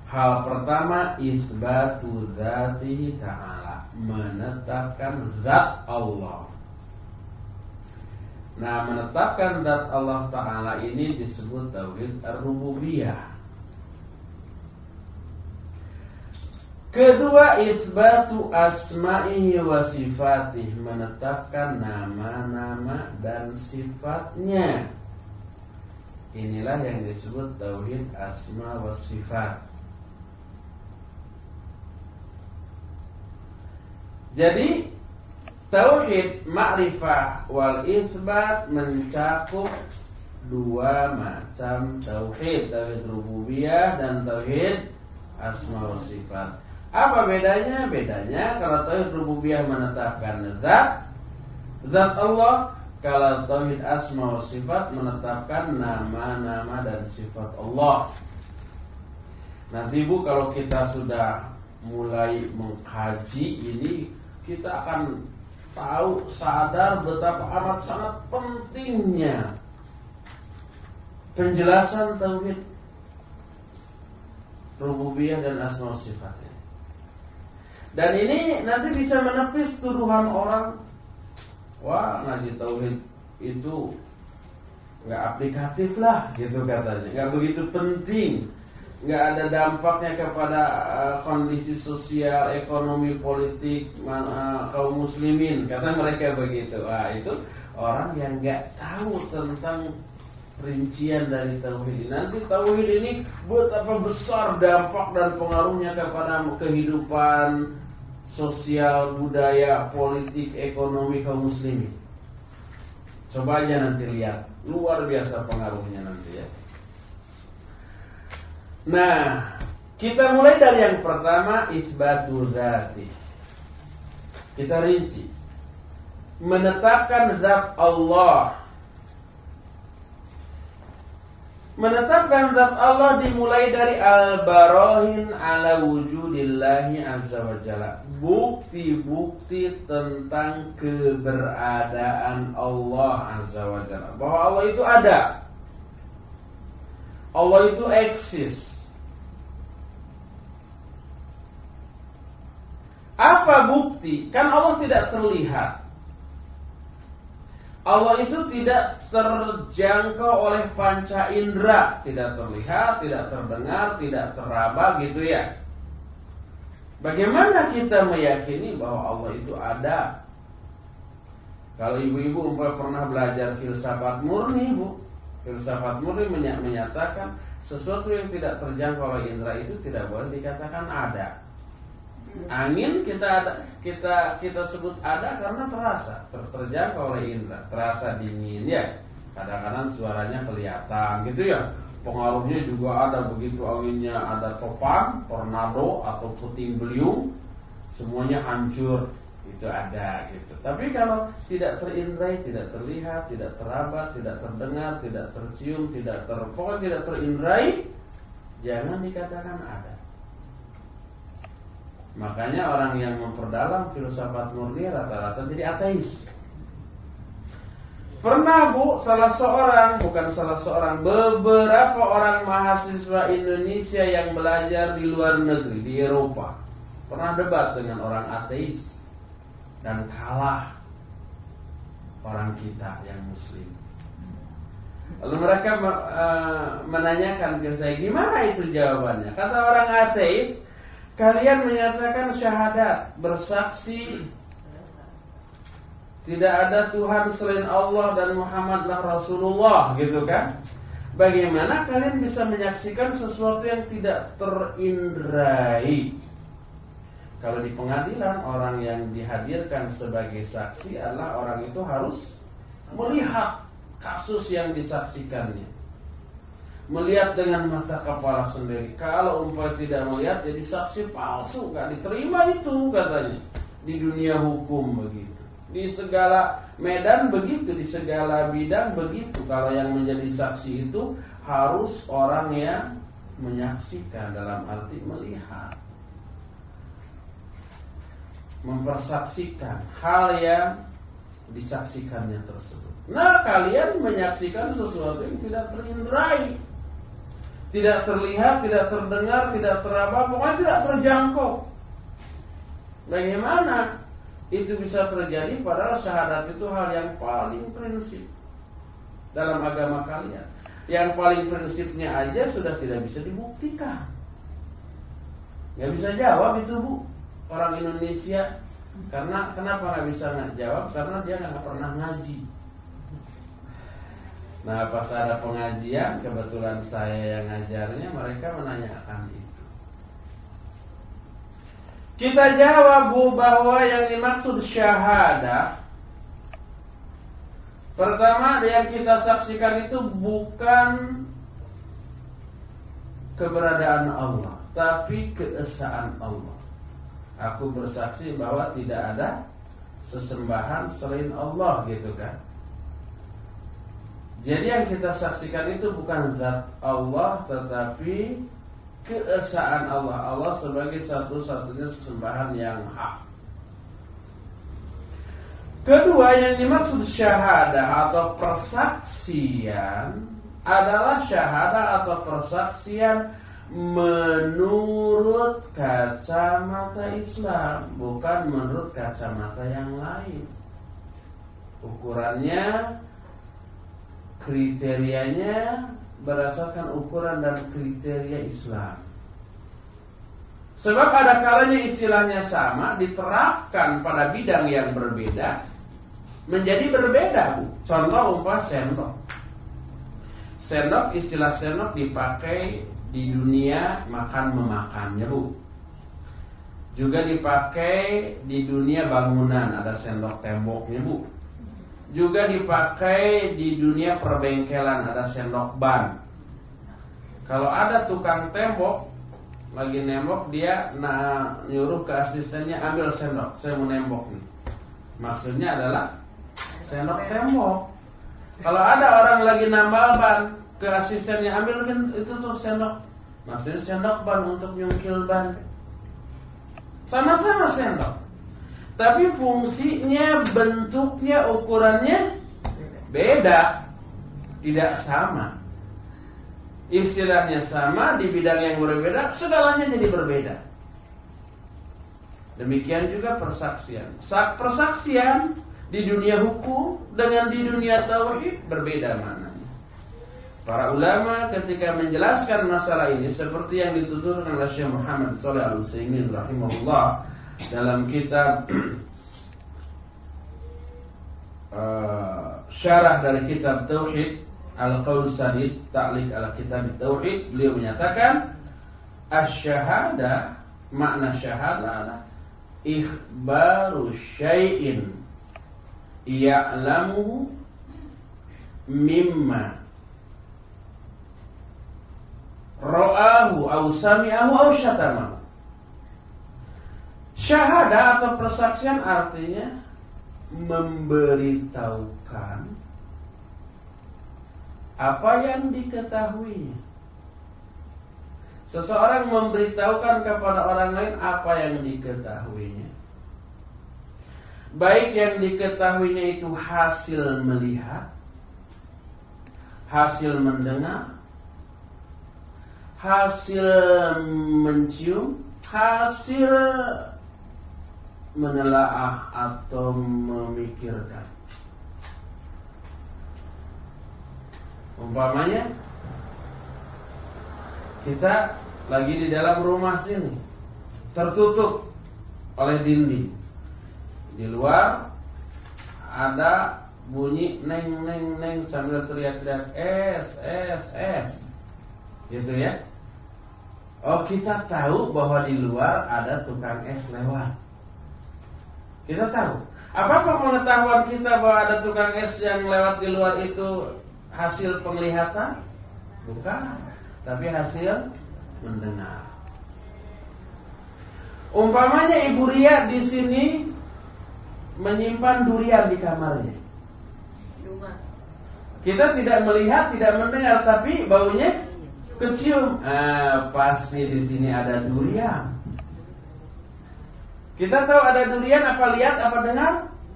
Hal pertama isbatu dzatihi ta'ala, menetapkan zat Allah. Nah, menetapkan zat Allah taala ini disebut tauhid ar-rububiyah. Kedua isbatu asma'ihi wa sifatih menetapkan nama-nama dan sifatnya. Inilah yang disebut tauhid asma wa sifat. Jadi tauhid ma'rifah wal isbat mencakup dua macam tauhid, tauhid rububiyah dan tauhid asma wa sifat. Apa bedanya? Bedanya kalau tauhid rububiyah menetapkan zat zat Allah, kalau tauhid asma wa sifat menetapkan nama-nama dan sifat Allah. Nanti Bu kalau kita sudah mulai mengkaji ini kita akan tahu sadar betapa amat sangat pentingnya penjelasan tauhid rububiyah dan asma sifatnya. Dan ini nanti bisa menepis tuduhan orang wah ngaji tauhid itu nggak aplikatif lah gitu katanya, nggak begitu penting nggak ada dampaknya kepada uh, kondisi sosial, ekonomi, politik uh, kaum muslimin. Kata mereka begitu. Ah itu orang yang nggak tahu tentang rincian dari tauhid ini. Nanti tauhid ini betapa besar dampak dan pengaruhnya kepada kehidupan sosial, budaya, politik, ekonomi kaum muslimin. Coba aja nanti lihat, luar biasa pengaruhnya nanti ya. Nah, kita mulai dari yang pertama isbatu zati. Kita rinci. Menetapkan zat Allah. Menetapkan zat Allah dimulai dari al-barohin ala wujudillahi azza wa jalla. Bukti-bukti tentang keberadaan Allah azza wa jalla. Bahwa Allah itu ada. Allah itu eksis. Apa bukti? Kan Allah tidak terlihat. Allah itu tidak terjangkau oleh panca indera, tidak terlihat, tidak terdengar, tidak teraba gitu ya. Bagaimana kita meyakini bahwa Allah itu ada? Kalau ibu-ibu pernah belajar filsafat murni, Bu. Filsafat murni menyatakan sesuatu yang tidak terjangkau oleh indera itu tidak boleh dikatakan ada. Angin kita kita kita sebut ada karena terasa, ter terjangkau oleh indera, terasa dingin ya. Kadang-kadang suaranya kelihatan gitu ya. Pengaruhnya juga ada begitu anginnya ada topan, tornado atau puting beliung, semuanya hancur itu ada gitu. Tapi kalau tidak terindrai, tidak terlihat, tidak teraba, tidak terdengar, tidak tercium, tidak ter tidak terindrai, jangan dikatakan ada. Makanya orang yang memperdalam filsafat murni rata-rata jadi ateis. Pernah bu, salah seorang, bukan salah seorang, beberapa orang mahasiswa Indonesia yang belajar di luar negeri, di Eropa. Pernah debat dengan orang ateis. Dan kalah orang kita yang muslim. Lalu mereka uh, menanyakan ke saya, gimana itu jawabannya? Kata orang ateis, Kalian menyatakan syahadat, bersaksi tidak ada Tuhan selain Allah dan Muhammadlah Rasulullah, gitu kan? Bagaimana kalian bisa menyaksikan sesuatu yang tidak terindrai? Kalau di pengadilan orang yang dihadirkan sebagai saksi adalah orang itu harus melihat kasus yang disaksikannya. melihat dengan mata kepala sendiri. Kalau umpamanya tidak melihat jadi saksi palsu, gak diterima itu katanya di dunia hukum begitu. Di segala medan begitu, di segala bidang begitu. Kalau yang menjadi saksi itu harus orang yang menyaksikan dalam arti melihat. Mempersaksikan hal yang disaksikannya tersebut. Nah, kalian menyaksikan sesuatu yang tidak terindrai tidak terlihat, tidak terdengar, tidak teraba, pokoknya tidak terjangkau. Bagaimana itu bisa terjadi padahal syahadat itu hal yang paling prinsip dalam agama kalian. Yang paling prinsipnya aja sudah tidak bisa dibuktikan. Gak bisa jawab itu bu orang Indonesia. Karena kenapa nggak bisa jawab? Karena dia nggak pernah ngaji. Nah pas ada pengajian Kebetulan saya yang ngajarnya Mereka menanyakan itu Kita jawab bu Bahwa yang dimaksud syahadah Pertama yang kita saksikan itu Bukan Keberadaan Allah Tapi keesaan Allah Aku bersaksi bahwa tidak ada Sesembahan selain Allah gitu kan jadi yang kita saksikan itu bukan zat Allah tetapi keesaan Allah. Allah sebagai satu-satunya sesembahan yang hak. Kedua yang dimaksud syahadah atau persaksian adalah syahadah atau persaksian menurut kacamata Islam, bukan menurut kacamata yang lain. Ukurannya kriterianya berdasarkan ukuran dan kriteria Islam. Sebab ada kalanya istilahnya sama diterapkan pada bidang yang berbeda menjadi berbeda, Bu. Contoh umpah sendok. Sendok istilah sendok dipakai di dunia makan memakannya, Bu. Juga dipakai di dunia bangunan, ada sendok temboknya, Bu juga dipakai di dunia perbengkelan ada sendok ban. Kalau ada tukang tembok lagi nembok dia nah, nyuruh ke asistennya ambil sendok, saya mau nembok nih. Maksudnya adalah sendok tembok. Kalau ada orang lagi nambal ban ke asistennya ambil kan itu tuh sendok. Maksudnya sendok ban untuk nyungkil ban. Sama-sama sendok. Tapi fungsinya, bentuknya, ukurannya beda. Tidak sama. Istilahnya sama, di bidang yang berbeda, segalanya jadi berbeda. Demikian juga persaksian. Persaksian di dunia hukum dengan di dunia tauhid berbeda mana. Para ulama ketika menjelaskan masalah ini seperti yang dituturkan oleh Syekh Muhammad Shalih Al Utsaimin rahimahullah dalam kitab uh, syarah dari kitab Tauhid Al-Qaul Sadid Ta'liq ala kitab Tauhid beliau menyatakan asyhada makna syahada adalah ikhbaru syai'in ya'lamu mimma ra'ahu aw sami'ahu aw syatamahu Syahadah atau persaksian artinya memberitahukan apa yang diketahuinya. Seseorang memberitahukan kepada orang lain apa yang diketahuinya. Baik yang diketahuinya itu hasil melihat, hasil mendengar, hasil mencium, hasil menelaah atau memikirkan. Umpamanya kita lagi di dalam rumah sini tertutup oleh dinding. Di luar ada bunyi neng neng neng sambil teriak-teriak es es es. Gitu ya. Oh kita tahu bahwa di luar ada tukang es lewat. Kita tahu. Apakah pengetahuan kita bahwa ada tukang es yang lewat di luar itu hasil penglihatan? Bukan, tapi hasil mendengar. Umpamanya Ibu Ria di sini menyimpan durian di kamarnya. Kita tidak melihat, tidak mendengar, tapi baunya kecium. Ah, pasti di sini ada durian. Kita tahu ada durian, apa lihat, apa dengar?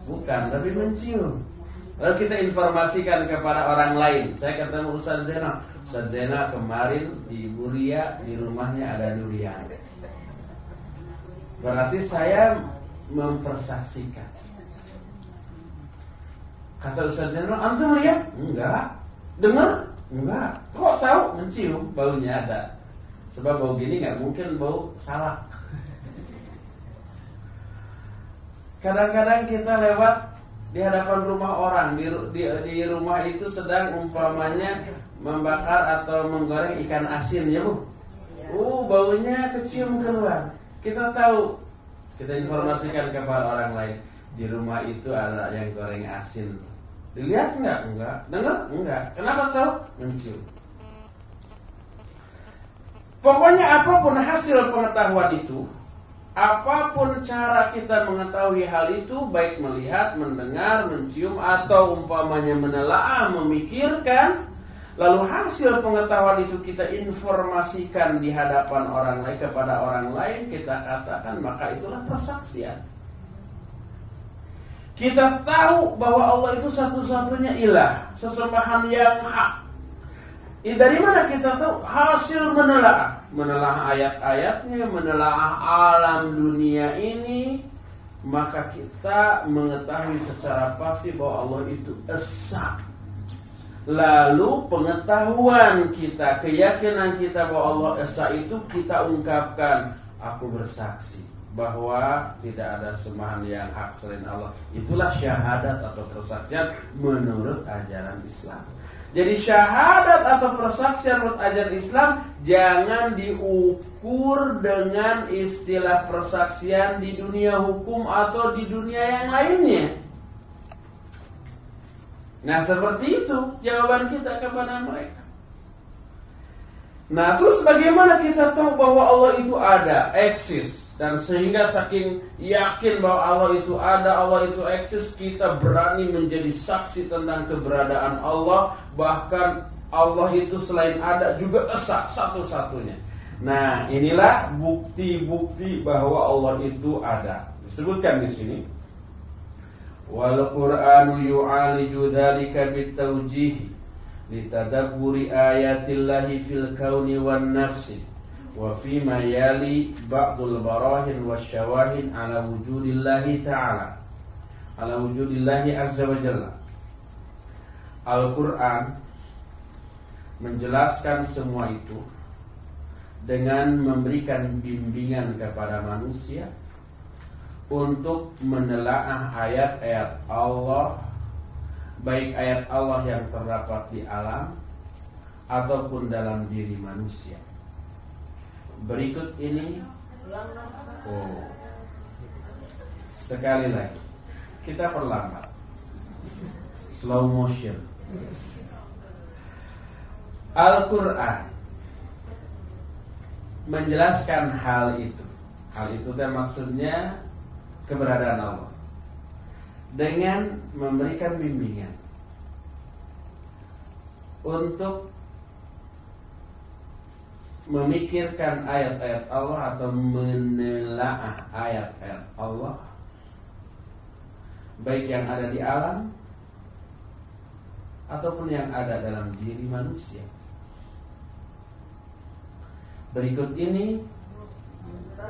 Bukan, tapi mencium. Lalu kita informasikan kepada orang lain. Saya ketemu Ustaz Zena. Ustaz Zena kemarin di Buria di rumahnya ada durian. Berarti saya mempersaksikan. Kata Ustaz Zena, antum lihat? Enggak. Dengar? Enggak. Kok tahu? Mencium, baunya ada. Sebab bau gini nggak mungkin bau salak. Kadang-kadang kita lewat di hadapan rumah orang di, di, di rumah itu sedang umpamanya membakar atau menggoreng ikan asin ya bu uh baunya kecium keluar kita tahu kita informasikan kepada orang lain di rumah itu ada yang goreng asin dilihat enggak enggak dengar? Enggak kenapa tahu? Mencium. Pokoknya apa pun hasil pengetahuan itu Apa pun cara kita mengetahui hal itu, baik melihat, mendengar, mencium, atau umpamanya menelaah, memikirkan, lalu hasil pengetahuan itu kita informasikan di hadapan orang lain kepada orang lain, kita katakan maka itulah persaksian. Kita tahu bahwa Allah itu satu-satunya ilah, sesembahan yang hak. Dari mana kita tahu? Hasil menelaah menelaah ayat-ayatnya, menelaah alam dunia ini, maka kita mengetahui secara pasti bahwa Allah itu esa. Lalu pengetahuan kita, keyakinan kita bahwa Allah esa itu kita ungkapkan. Aku bersaksi bahwa tidak ada sembahan yang hak selain Allah. Itulah syahadat atau persaksian menurut ajaran Islam. Jadi syahadat atau persaksian menurut ajaran Islam jangan diukur dengan istilah persaksian di dunia hukum atau di dunia yang lainnya. Nah seperti itu jawaban kita kepada mereka. Nah terus bagaimana kita tahu bahwa Allah itu ada, eksis? Dan sehingga saking yakin bahwa Allah itu ada, Allah itu eksis, kita berani menjadi saksi tentang keberadaan Allah. Bahkan Allah itu selain ada juga esa satu-satunya. Nah inilah bukti-bukti bahwa Allah itu ada. Disebutkan di sini. Wal Qur'anu yu'aliju dzalika bitawjih litadabburi ayatillahi fil kauni wan nafsi wa fi ma yali ba'dul barahin wasyawahin ala wujudillah ta'ala ala wujudillah azza wa jalla Al-Qur'an menjelaskan semua itu dengan memberikan bimbingan kepada manusia untuk menelaah ayat-ayat Allah baik ayat Allah yang terdapat di alam ataupun dalam diri manusia berikut ini. Oh. Sekali lagi. Kita perlambat. Slow motion. Al-Quran menjelaskan hal itu. Hal itu kan maksudnya keberadaan Allah. Dengan memberikan bimbingan. Untuk memikirkan ayat-ayat Allah atau menelaah ayat-ayat Allah baik yang ada di alam ataupun yang ada dalam diri manusia. Berikut ini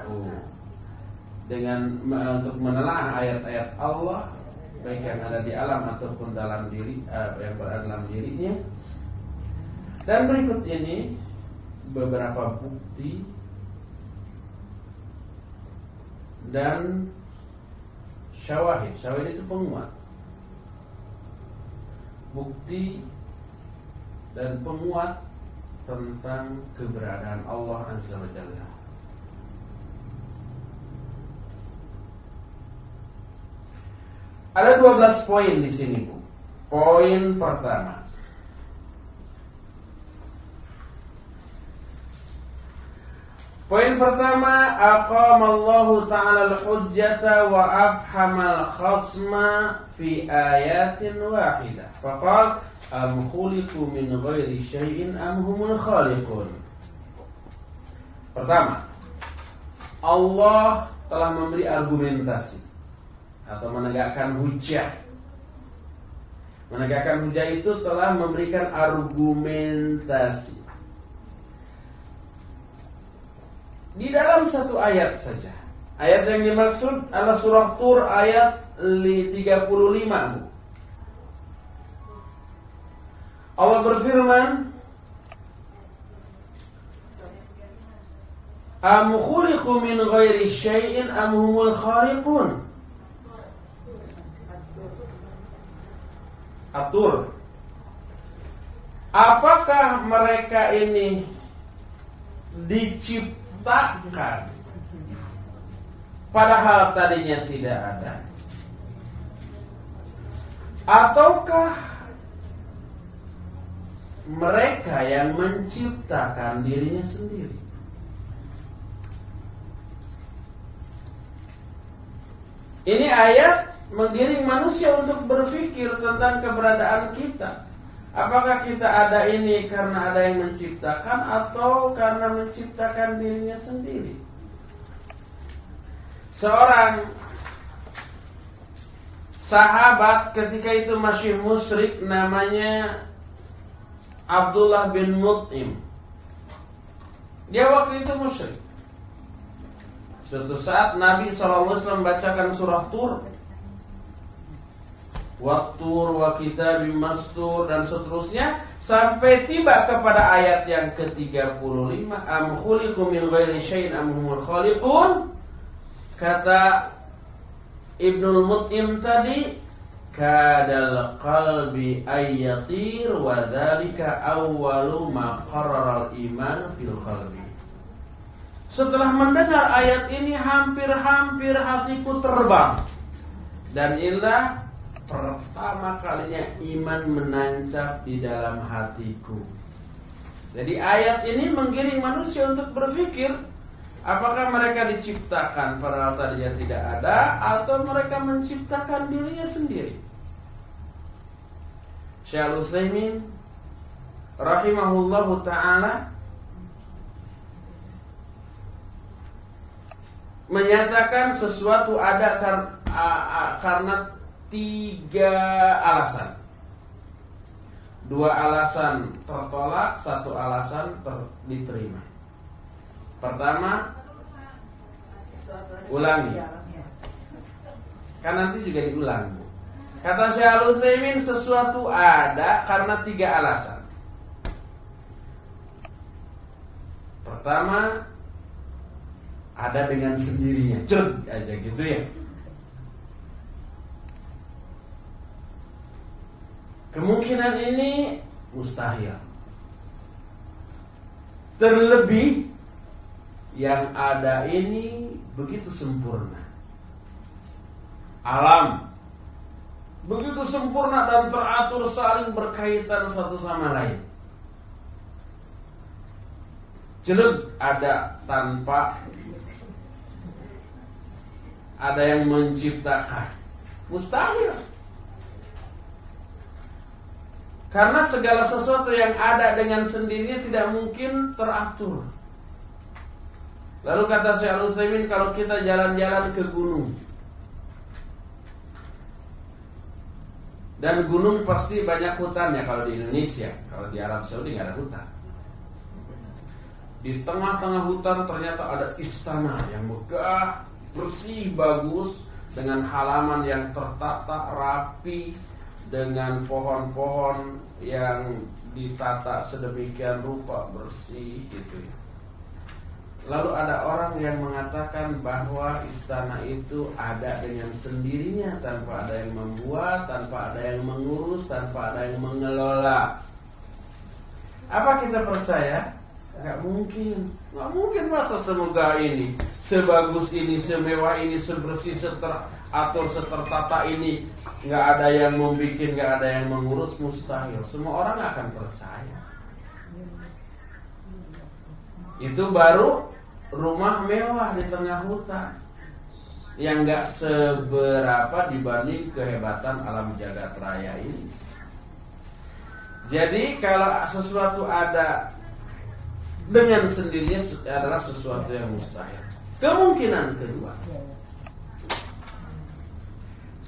oh, dengan untuk menelaah ayat-ayat Allah baik yang ada di alam ataupun dalam diri uh, yang berada dalam dirinya. Dan berikut ini beberapa bukti dan syawahid. Syawahid itu penguat. Bukti dan penguat tentang keberadaan Allah Azza wa Jalla. Ada 12 poin di sini, Bu. Poin pertama. Poin pertama, aqamallahu ta'ala al-hujjata wa afhamal khasma fi ayatin wahidah. Faqal am khuliqu min ghairi syai'in am humul khaliqun. Pertama, Allah telah memberi argumentasi atau menegakkan hujah. Menegakkan hujah itu telah memberikan argumentasi. Di dalam satu ayat saja. Ayat yang dimaksud adalah surah Tur ayat 35. Allah berfirman, Am khuliqu min ghairi syai'in am humul khaliqun? Atur. Apakah mereka ini diciptakan diciptakan padahal tadinya tidak ada. Ataukah mereka yang menciptakan dirinya sendiri? Ini ayat menggiring manusia untuk berpikir tentang keberadaan kita Apakah kita ada ini karena ada yang menciptakan atau karena menciptakan dirinya sendiri? Seorang sahabat ketika itu masih musyrik namanya Abdullah bin Mut'im. Dia waktu itu musyrik. Suatu saat Nabi SAW membacakan surah Tur Waktur wa kitabim mastur dan seterusnya sampai tiba kepada ayat yang ke-35. Am khuliqu min ghairi syai'in am humul khaliqun? Kata Ibnu Mut'im tadi kadal qalbi ayyatir wa dzalika awwalu ma qarrara al-iman fil qalbi. Setelah mendengar ayat ini hampir-hampir hatiku terbang. Dan inilah pertama kalinya iman menancap di dalam hatiku. Jadi ayat ini menggiring manusia untuk berpikir apakah mereka diciptakan padahal tadinya tidak ada atau mereka menciptakan dirinya sendiri. Syekh Utsaimin rahimahullahu taala menyatakan sesuatu ada karena tiga alasan. Dua alasan tertolak, satu alasan ter diterima. Pertama, ulangi. Kan nanti juga diulang. Kata Syekh Al-Utsaimin sesuatu ada karena tiga alasan. Pertama, ada dengan sendirinya. Cud aja gitu ya. Kemungkinan ini mustahil. Terlebih yang ada ini begitu sempurna. Alam begitu sempurna dan teratur saling berkaitan satu sama lain. Jelek ada tanpa ada yang menciptakan. Mustahil. Karena segala sesuatu yang ada dengan sendirinya tidak mungkin teratur. Lalu kata Syekh Al-Utsaimin kalau kita jalan-jalan ke gunung. Dan gunung pasti banyak hutannya kalau di Indonesia, kalau di Arab Saudi nggak ada hutan. Di tengah-tengah hutan ternyata ada istana yang megah, bersih, bagus dengan halaman yang tertata rapi, dengan pohon-pohon yang ditata sedemikian rupa bersih gitu. Lalu ada orang yang mengatakan bahwa istana itu ada dengan sendirinya tanpa ada yang membuat, tanpa ada yang mengurus, tanpa ada yang mengelola. Apa kita percaya? Gak mungkin, gak mungkin masa semoga ini, sebagus ini, semewah ini, sebersih, seter atur setertata ini. Nggak ada yang membuat nggak ada yang mengurus mustahil. Semua orang akan percaya. Itu baru rumah mewah di tengah hutan. Yang nggak seberapa dibanding kehebatan alam jagat raya ini. Jadi kalau sesuatu ada dengan sendirinya adalah sesuatu yang mustahil. Kemungkinan kedua,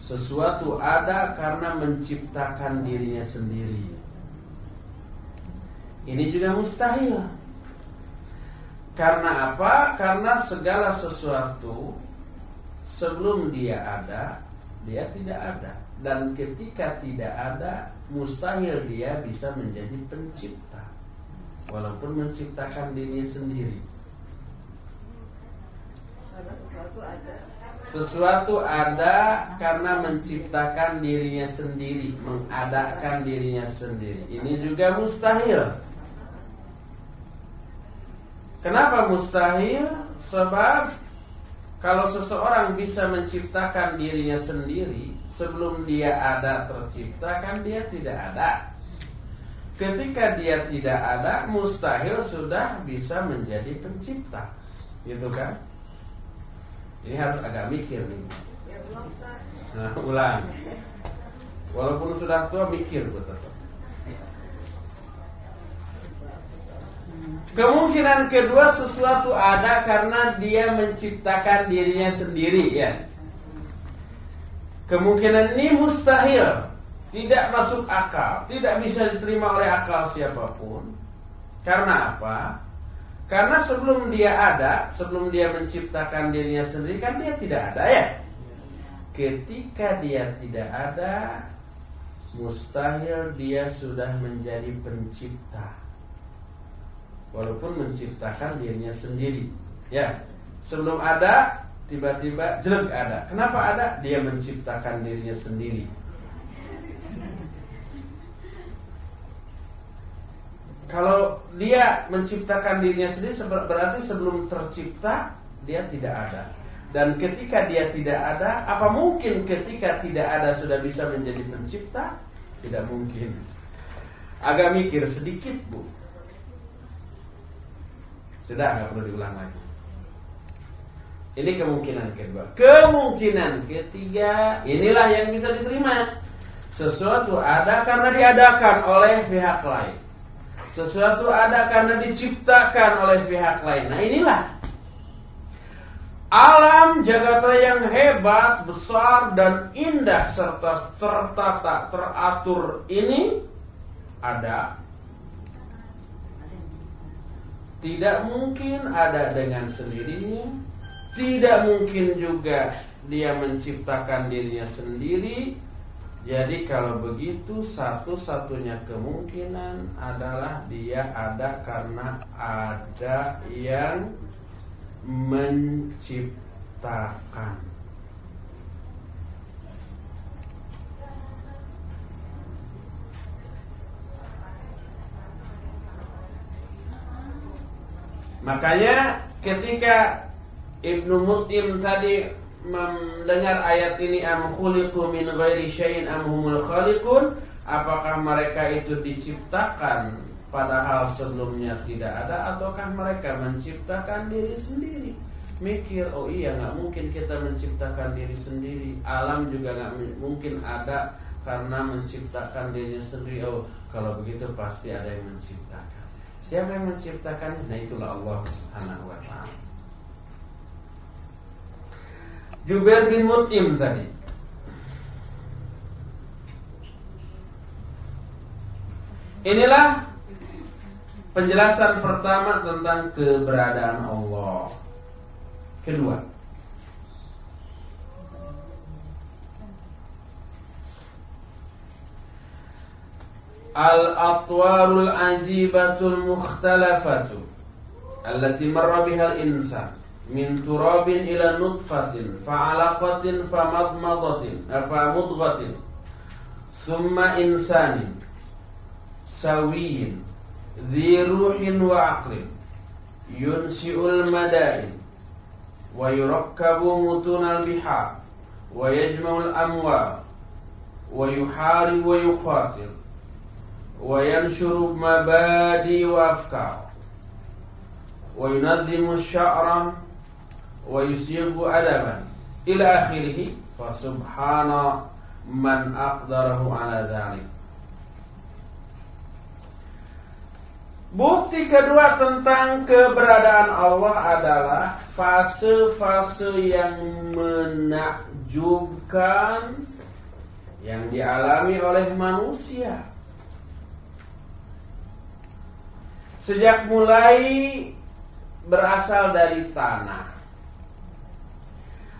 sesuatu ada karena menciptakan dirinya sendiri. Ini juga mustahil. Karena apa? Karena segala sesuatu sebelum dia ada, dia tidak ada. Dan ketika tidak ada, mustahil dia bisa menjadi pencipta. Walaupun menciptakan dirinya sendiri. Sesuatu ada karena menciptakan dirinya sendiri, mengadakan dirinya sendiri. Ini juga mustahil. Kenapa mustahil? Sebab kalau seseorang bisa menciptakan dirinya sendiri sebelum dia ada tercipta kan dia tidak ada. Ketika dia tidak ada, mustahil sudah bisa menjadi pencipta. Gitu kan? Ini harus agak mikir nih. Ya. Nah, ulang. Walaupun sudah tua mikir betul. Kemungkinan kedua sesuatu ada karena dia menciptakan dirinya sendiri ya. Kemungkinan ini mustahil, tidak masuk akal, tidak bisa diterima oleh akal siapa pun. Karena apa? Karena sebelum dia ada, sebelum dia menciptakan dirinya sendiri kan dia tidak ada ya. Ketika dia tidak ada, mustahil dia sudah menjadi pencipta walaupun menciptakan dirinya sendiri. Ya, sebelum ada tiba-tiba jelek ada. Kenapa ada? Dia menciptakan dirinya sendiri. Kalau dia menciptakan dirinya sendiri berarti sebelum tercipta dia tidak ada. Dan ketika dia tidak ada, apa mungkin ketika tidak ada sudah bisa menjadi pencipta? Tidak mungkin. Agak mikir sedikit, Bu. Sudah nggak perlu diulang lagi. Ini kemungkinan kedua. Kemungkinan ketiga, inilah yang bisa diterima. Sesuatu ada karena diadakan oleh pihak lain. Sesuatu ada karena diciptakan oleh pihak lain. Nah inilah alam jagat raya yang hebat, besar dan indah serta tertata, teratur ini ada tidak mungkin ada dengan sendirinya, tidak mungkin juga dia menciptakan dirinya sendiri. Jadi kalau begitu satu-satunya kemungkinan adalah dia ada karena ada yang menciptakan. Makanya ketika Ibnu Mutim tadi mendengar ayat ini am khuliqu min ghairi syai'in am humul khaliqun? Apakah mereka itu diciptakan padahal sebelumnya tidak ada ataukah mereka menciptakan diri sendiri? Mikir oh iya nggak mungkin kita menciptakan diri sendiri. Alam juga nggak mungkin ada karena menciptakan dirinya sendiri. Oh kalau begitu pasti ada yang menciptakan. Siapa yang menciptakan? Nah itulah Allah Subhanahu wa taala. Jubair bin Mut'im tadi. Inilah penjelasan pertama tentang keberadaan Allah. Kedua, Al-atwarul ajibatul mukhtalafatu Allati marra bihal insan من تراب إلى نطفة فعلقة فمضمضة فمضغة ثم إنسان سوي ذي روح وعقل ينشئ المدائن ويركب متون البحار ويجمع الأموال ويحارب ويقاتل وينشر مبادئ وأفكار yunazzimu sya'ran wa yusibu adaban ila akhirih fa subhana man aqdarahu ala dzalik Bukti kedua tentang keberadaan Allah adalah fase-fase yang menakjubkan yang dialami oleh manusia. Sejak mulai berasal dari tanah.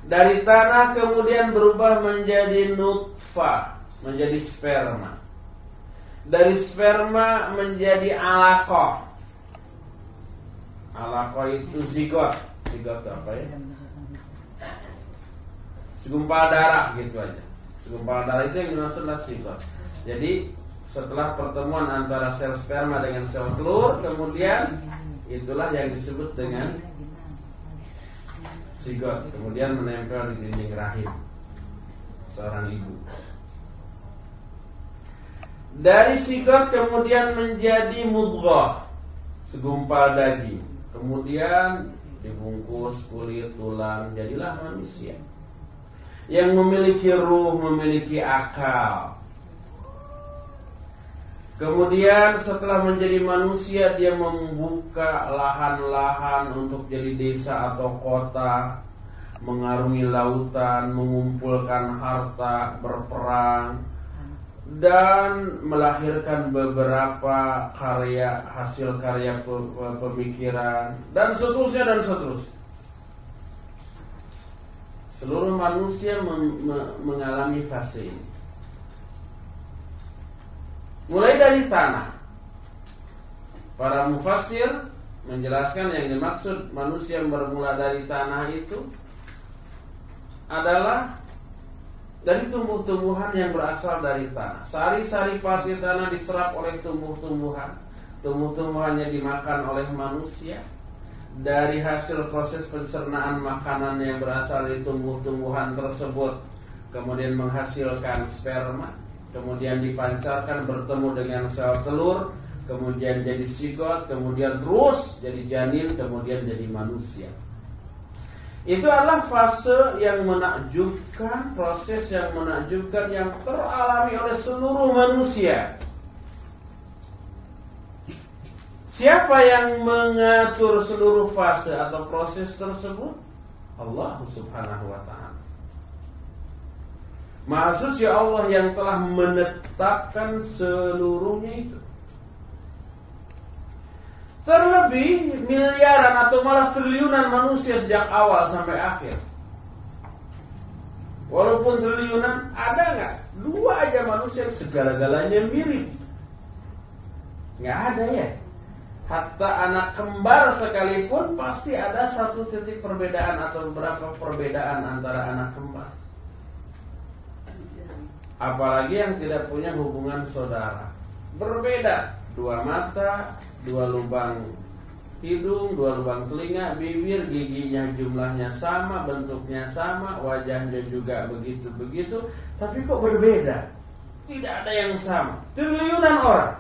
Dari tanah kemudian berubah menjadi nutfah, menjadi sperma dari sperma menjadi alako. Alako itu zigot. Zigot apa ya? Segumpal darah gitu aja. Segumpal darah itu yang dimaksudlah zigot. Jadi setelah pertemuan antara sel sperma dengan sel telur, kemudian itulah yang disebut dengan zigot. Kemudian menempel di dinding rahim seorang ibu. Dari sigot kemudian menjadi mudghah, segumpal daging. Kemudian dibungkus kulit, tulang, jadilah manusia. Yang memiliki ruh, memiliki akal. Kemudian setelah menjadi manusia dia membuka lahan-lahan untuk jadi desa atau kota, mengarungi lautan, mengumpulkan harta, berperang, dan melahirkan beberapa karya hasil karya pemikiran dan seterusnya dan seterusnya. Seluruh manusia mengalami fase ini. Mulai dari tanah. Para mufasir menjelaskan yang dimaksud manusia yang bermula dari tanah itu adalah dari tumbuh-tumbuhan yang berasal dari tanah. Sari-sari parti tanah diserap oleh tumbuh-tumbuhan. Tumbuh-tumbuhannya dimakan oleh manusia. Dari hasil proses pencernaan makanan yang berasal dari tumbuh-tumbuhan tersebut kemudian menghasilkan sperma, kemudian dipancarkan bertemu dengan sel telur, kemudian jadi sigot, kemudian terus jadi janin, kemudian jadi manusia. Itu adalah fase yang menakjubkan, proses yang menakjubkan yang teralami oleh seluruh manusia. Siapa yang mengatur seluruh fase atau proses tersebut? Allah Subhanahu wa taala. Maksudnya Allah yang telah menetapkan seluruhnya itu. Terlebih miliaran atau malah triliunan manusia sejak awal sampai akhir. Walaupun triliunan, ada nggak? Dua aja manusia segala-galanya mirip. Nggak ada ya. Hatta anak kembar sekalipun pasti ada satu titik perbedaan atau beberapa perbedaan antara anak kembar. Apalagi yang tidak punya hubungan saudara. Berbeda dua mata, dua lubang hidung, dua lubang telinga, bibir, giginya jumlahnya sama, bentuknya sama, wajahnya juga begitu-begitu, tapi kok berbeda? Tidak ada yang sama. Triliunan orang.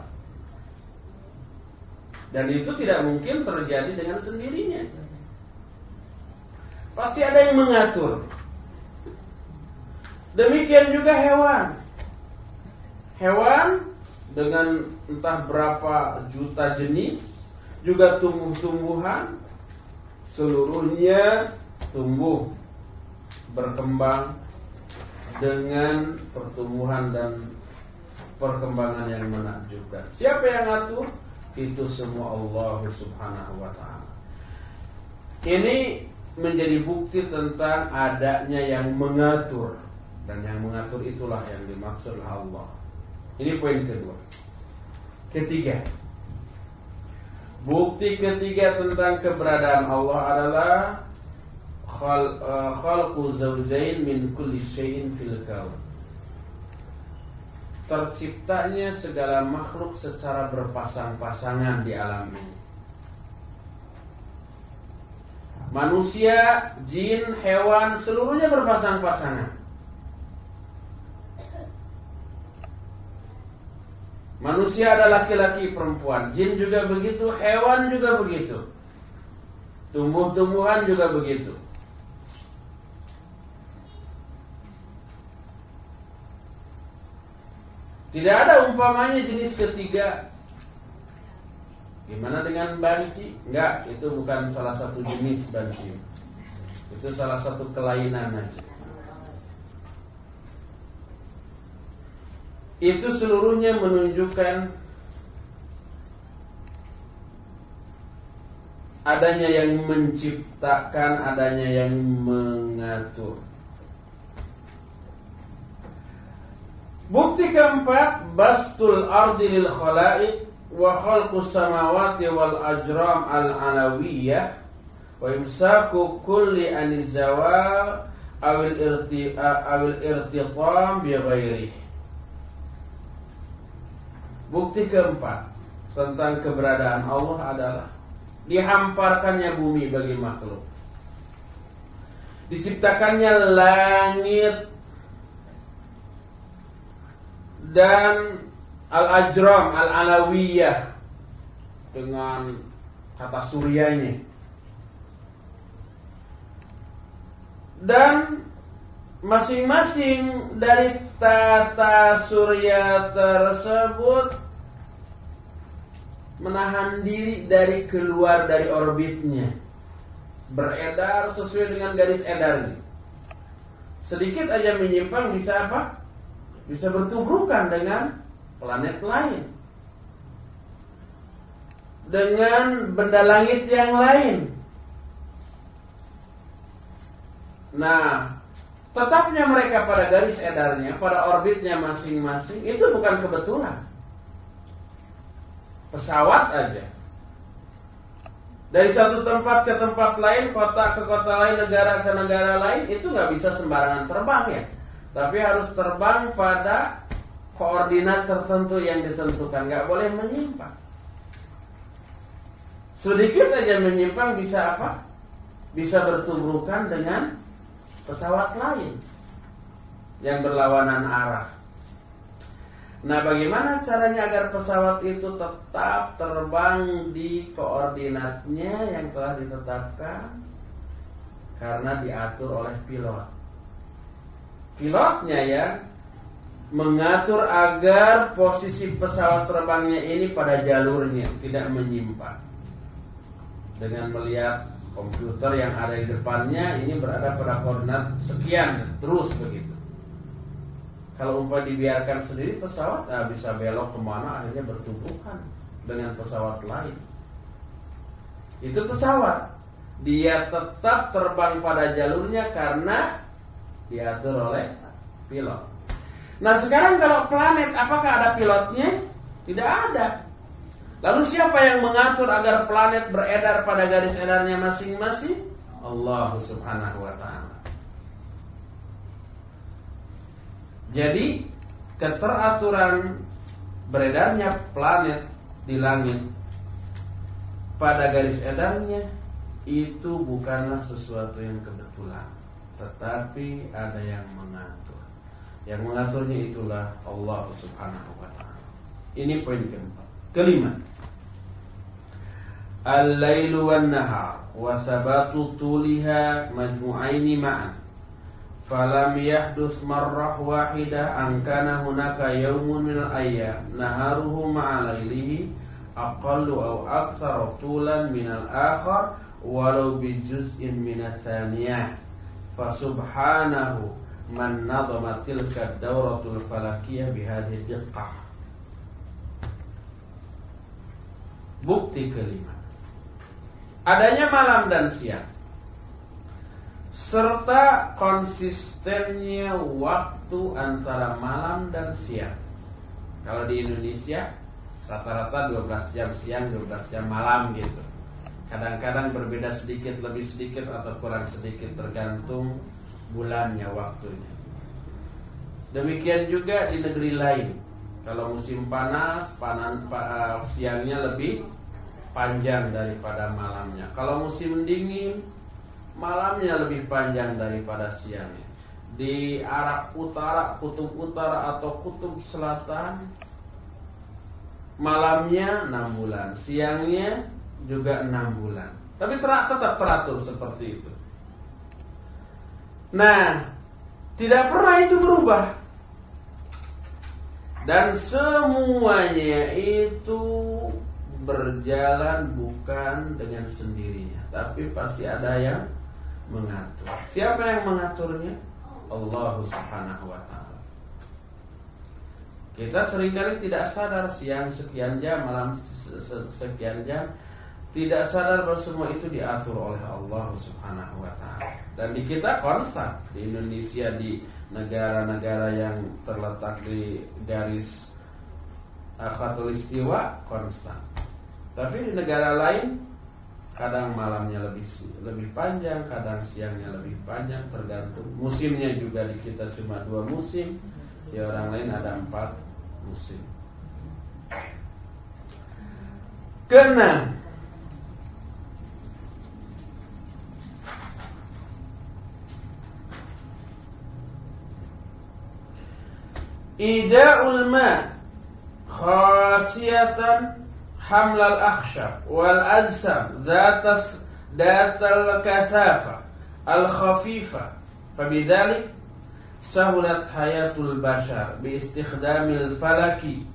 Dan itu tidak mungkin terjadi dengan sendirinya. Pasti ada yang mengatur. Demikian juga hewan. Hewan dengan entah berapa juta jenis, juga tumbuh-tumbuhan, seluruhnya tumbuh berkembang dengan pertumbuhan dan perkembangan yang menakjubkan. Siapa yang ngatur? Itu semua Allah Subhanahu wa taala. Ini menjadi bukti tentang adanya yang mengatur dan yang mengatur itulah yang dimaksud Allah. Ini poin kedua. Ketiga. Bukti ketiga tentang keberadaan Allah adalah eh, khalqu zawjain min kulli syai'in fil kaun. Terciptanya segala makhluk secara berpasang-pasangan di alam ini. Manusia, jin, hewan, seluruhnya berpasang-pasangan. Manusia ada laki-laki perempuan, jin juga begitu, hewan juga begitu. Tumbuh-tumbuhan juga begitu. Tidak ada umpamanya jenis ketiga. Gimana dengan banci? Enggak, itu bukan salah satu jenis banci. Itu salah satu kelainan aja. Itu seluruhnya menunjukkan adanya yang menciptakan, adanya yang mengatur. Bukti keempat, bastul ardi lil khalaiq wa khalqus samawati wal ajram al alawiyah wa imsaku kulli aniz zawal awil irti awil irtiqam bi ghairi. Bukti keempat tentang keberadaan Allah adalah dihamparkannya bumi bagi makhluk. Diciptakannya langit dan al-ajram al-alawiyah dengan kata suryanya dan masing-masing dari tata surya tersebut menahan diri dari keluar dari orbitnya beredar sesuai dengan garis edarnya sedikit aja menyimpang bisa apa bisa bertubrukan dengan planet lain. Dengan benda langit yang lain. Nah, tetapnya mereka pada garis edarnya, pada orbitnya masing-masing, itu bukan kebetulan. Pesawat aja. Dari satu tempat ke tempat lain, kota ke kota lain, negara ke negara lain, itu nggak bisa sembarangan terbang ya. Tapi harus terbang pada koordinat tertentu yang ditentukan, nggak boleh menyimpang. Sedikit aja menyimpang bisa apa? Bisa bertubrukan dengan pesawat lain yang berlawanan arah. Nah, bagaimana caranya agar pesawat itu tetap terbang di koordinatnya yang telah ditetapkan? Karena diatur oleh pilot pilotnya ya mengatur agar posisi pesawat terbangnya ini pada jalurnya tidak menyimpang. Dengan melihat komputer yang ada di depannya ini berada pada koordinat sekian terus begitu. Kalau umpah dibiarkan sendiri pesawat nah bisa belok ke mana akhirnya bertumbukan dengan pesawat lain. Itu pesawat. Dia tetap terbang pada jalurnya karena diatur oleh pilot. Nah sekarang kalau planet apakah ada pilotnya? Tidak ada. Lalu siapa yang mengatur agar planet beredar pada garis edarnya masing-masing? Allah subhanahu wa ta'ala. Jadi keteraturan beredarnya planet di langit pada garis edarnya itu bukanlah sesuatu yang kebetulan tetapi ada yang mengatur. Yang mengaturnya itulah Allah Subhanahu wa taala. Ini poin keempat. Kelima. Al-lailu wan nahar wa sabatu tuliha majmu'aini ma'an. Falam yahdus marrah wahidah an kana hunaka yawmun min al-ayyam naharuhu ma'a lailihi aqallu aw aktsara tulan min al-akhar walau bi juz'in min ats-tsaniyah Fasubhanahu man nadama tilka dauratul falakiyah bihadhi diqqah. Bukti kelima. Adanya malam dan siang. Serta konsistennya waktu antara malam dan siang. Kalau di Indonesia rata-rata 12 jam siang, 12 jam malam gitu. Kadang-kadang berbeda sedikit, lebih sedikit atau kurang sedikit tergantung bulannya waktunya. Demikian juga di negeri lain. Kalau musim panas, panan, uh, siangnya lebih panjang daripada malamnya. Kalau musim dingin, malamnya lebih panjang daripada siangnya. Di arah utara, kutub utara atau kutub selatan, malamnya 6 bulan, siangnya juga enam bulan. Tapi tetap teratur seperti itu. Nah, tidak pernah itu berubah. Dan semuanya itu berjalan bukan dengan sendirinya, tapi pasti ada yang mengatur. Siapa yang mengaturnya? Allah Subhanahu wa taala. Kita sering kali tidak sadar siang sekian jam, malam sekian jam, tidak sadar bahwa semua itu diatur oleh Allah Subhanahu wa taala. Dan di kita konstan di Indonesia di negara-negara yang terletak di garis khatulistiwa konstan. Tapi di negara lain kadang malamnya lebih lebih panjang, kadang siangnya lebih panjang, tergantung musimnya juga di kita cuma dua musim, di orang lain ada empat musim. Keenam, Ida'ul ma khasiyatan ajsam dhatas datal kasafa al khafifa fabidhalik sahulat hayatul bashar bi istikhdamil falaki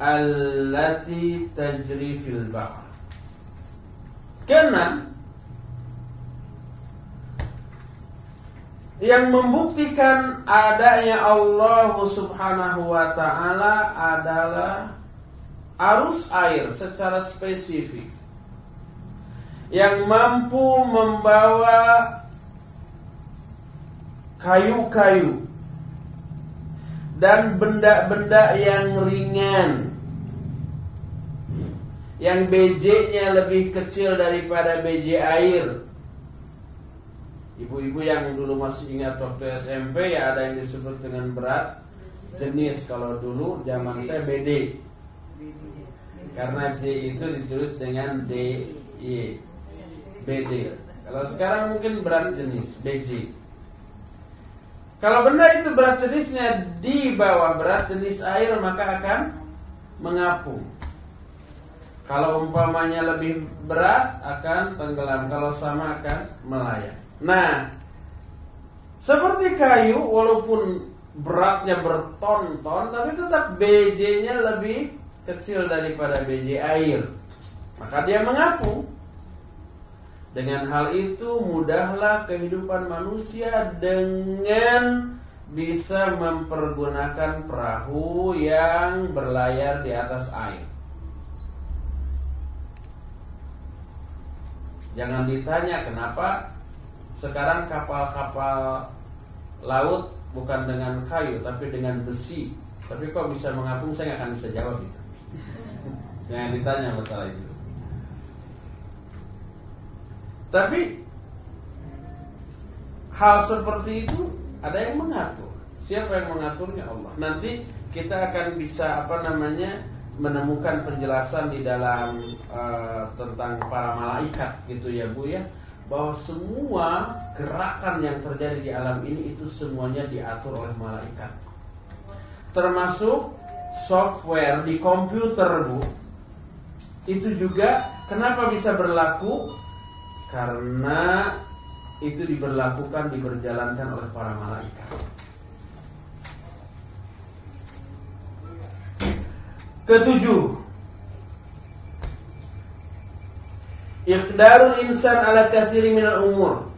allati tajri fil bahr karena yang membuktikan adanya Allah Subhanahu wa taala adalah arus air secara spesifik yang mampu membawa kayu-kayu dan benda-benda yang ringan yang BJ-nya lebih kecil daripada BJ air Ibu-ibu yang dulu masih ingat waktu SMP ya ada yang disebut dengan berat jenis. Kalau dulu zaman saya BD. Karena J itu ditulis dengan D Y BD. Kalau sekarang mungkin berat jenis BJ. Kalau benda itu berat jenisnya di bawah berat jenis air maka akan mengapung. Kalau umpamanya lebih berat akan tenggelam, kalau sama akan melayang. Nah, seperti kayu walaupun beratnya berton-ton tapi tetap BJ-nya lebih kecil daripada BJ air. Maka dia mengapung. Dengan hal itu mudahlah kehidupan manusia dengan bisa mempergunakan perahu yang berlayar di atas air. Jangan ditanya kenapa sekarang kapal-kapal laut bukan dengan kayu tapi dengan besi. Tapi kok bisa mengapung saya akan bisa jawab itu. Jangan ditanya masalah itu. Tapi hal seperti itu ada yang mengatur. Siapa yang mengaturnya Allah. Nanti kita akan bisa apa namanya menemukan penjelasan di dalam uh, tentang para malaikat gitu ya Bu ya bahwa semua gerakan yang terjadi di alam ini itu semuanya diatur oleh malaikat. Termasuk software di komputer, Bu. Itu juga kenapa bisa berlaku? Karena itu diberlakukan diberjalankan oleh para malaikat. Ketujuh, Iqdarul insan ala kathiri minal umur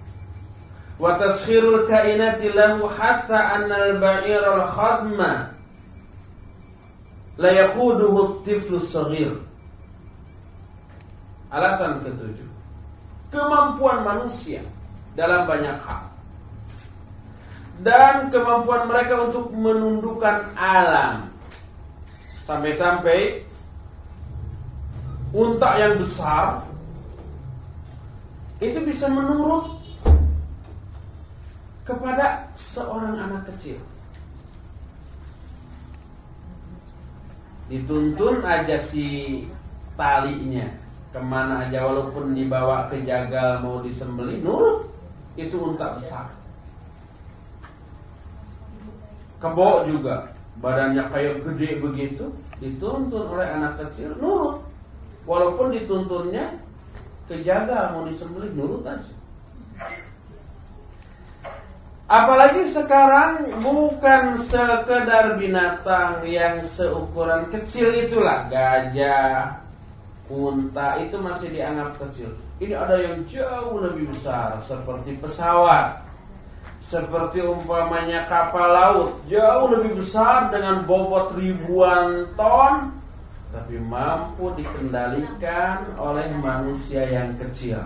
wa taskhirul kainati lahu hatta anna al-ba'ir al-khadma la yaquduhu saghir Alasan ketujuh. Kemampuan manusia dalam banyak hal. Dan kemampuan mereka untuk menundukkan alam. Sampai-sampai Unta yang besar itu bisa menurut kepada seorang anak kecil. Dituntun aja si talinya. Ke mana aja walaupun dibawa ke jagal mau disembeli nurut. Itu unta besar. Kebo juga. Badannya kayak gede begitu. Dituntun oleh anak kecil nurut. Walaupun dituntunnya kejaga mau disembelih nurut aja. Apalagi sekarang bukan sekedar binatang yang seukuran kecil itulah gajah, unta itu masih dianggap kecil. Ini ada yang jauh lebih besar seperti pesawat, seperti umpamanya kapal laut jauh lebih besar dengan bobot ribuan ton, tapi mampu dikendalikan oleh manusia yang kecil.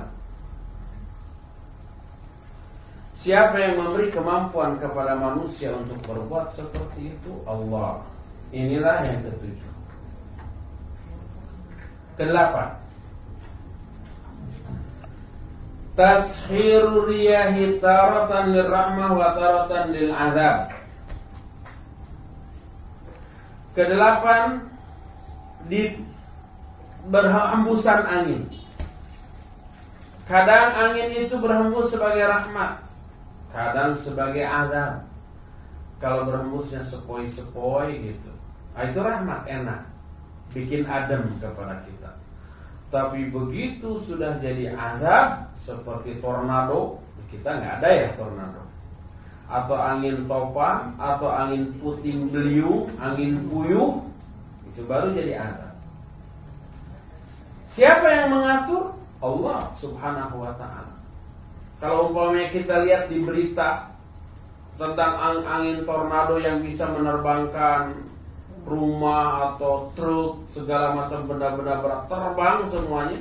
Siapa yang memberi kemampuan kepada manusia untuk berbuat seperti itu? Allah. Inilah yang ketujuh. Kedelapan. Tashiru riyahi taratan lirrahmah wa taratan lil. Kedelapan di berhembusan angin. Kadang angin itu berhembus sebagai rahmat, kadang sebagai azab. Kalau berhembusnya sepoi-sepoi gitu, nah, itu rahmat enak, bikin adem kepada kita. Tapi begitu sudah jadi azab seperti tornado, kita nggak ada ya tornado. Atau angin topan, atau angin puting beliung, angin puyuh, itu baru jadi azab. Siapa yang mengatur? Allah Subhanahu wa taala. Kalau umpamanya kita lihat di berita tentang angin tornado yang bisa menerbangkan rumah atau truk segala macam benda-benda berat terbang semuanya.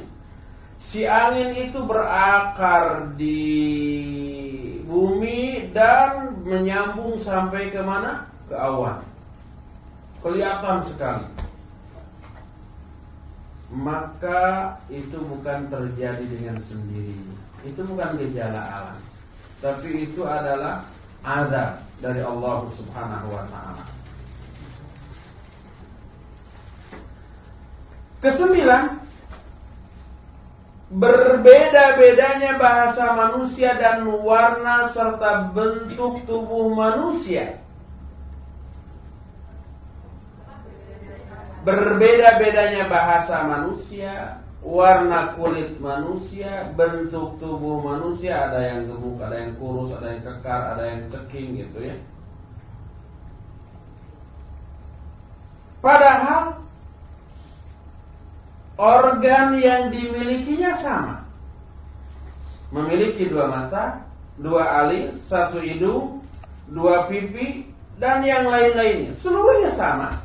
Si angin itu berakar di bumi dan menyambung sampai ke mana? Ke awan. Kelihatan sekali. Maka itu bukan terjadi dengan sendirinya itu bukan gejala alam, tapi itu adalah azab dari Allah Subhanahu wa taala. Kesembilan, berbeda-bedanya bahasa manusia dan warna serta bentuk tubuh manusia. Berbeda-bedanya bahasa manusia, warna kulit manusia, bentuk tubuh manusia, ada yang gemuk, ada yang kurus, ada yang kekar, ada yang ceking gitu ya. Padahal organ yang dimilikinya sama. Memiliki dua mata, dua alis, satu hidung, dua pipi, dan yang lain-lainnya. Seluruhnya sama.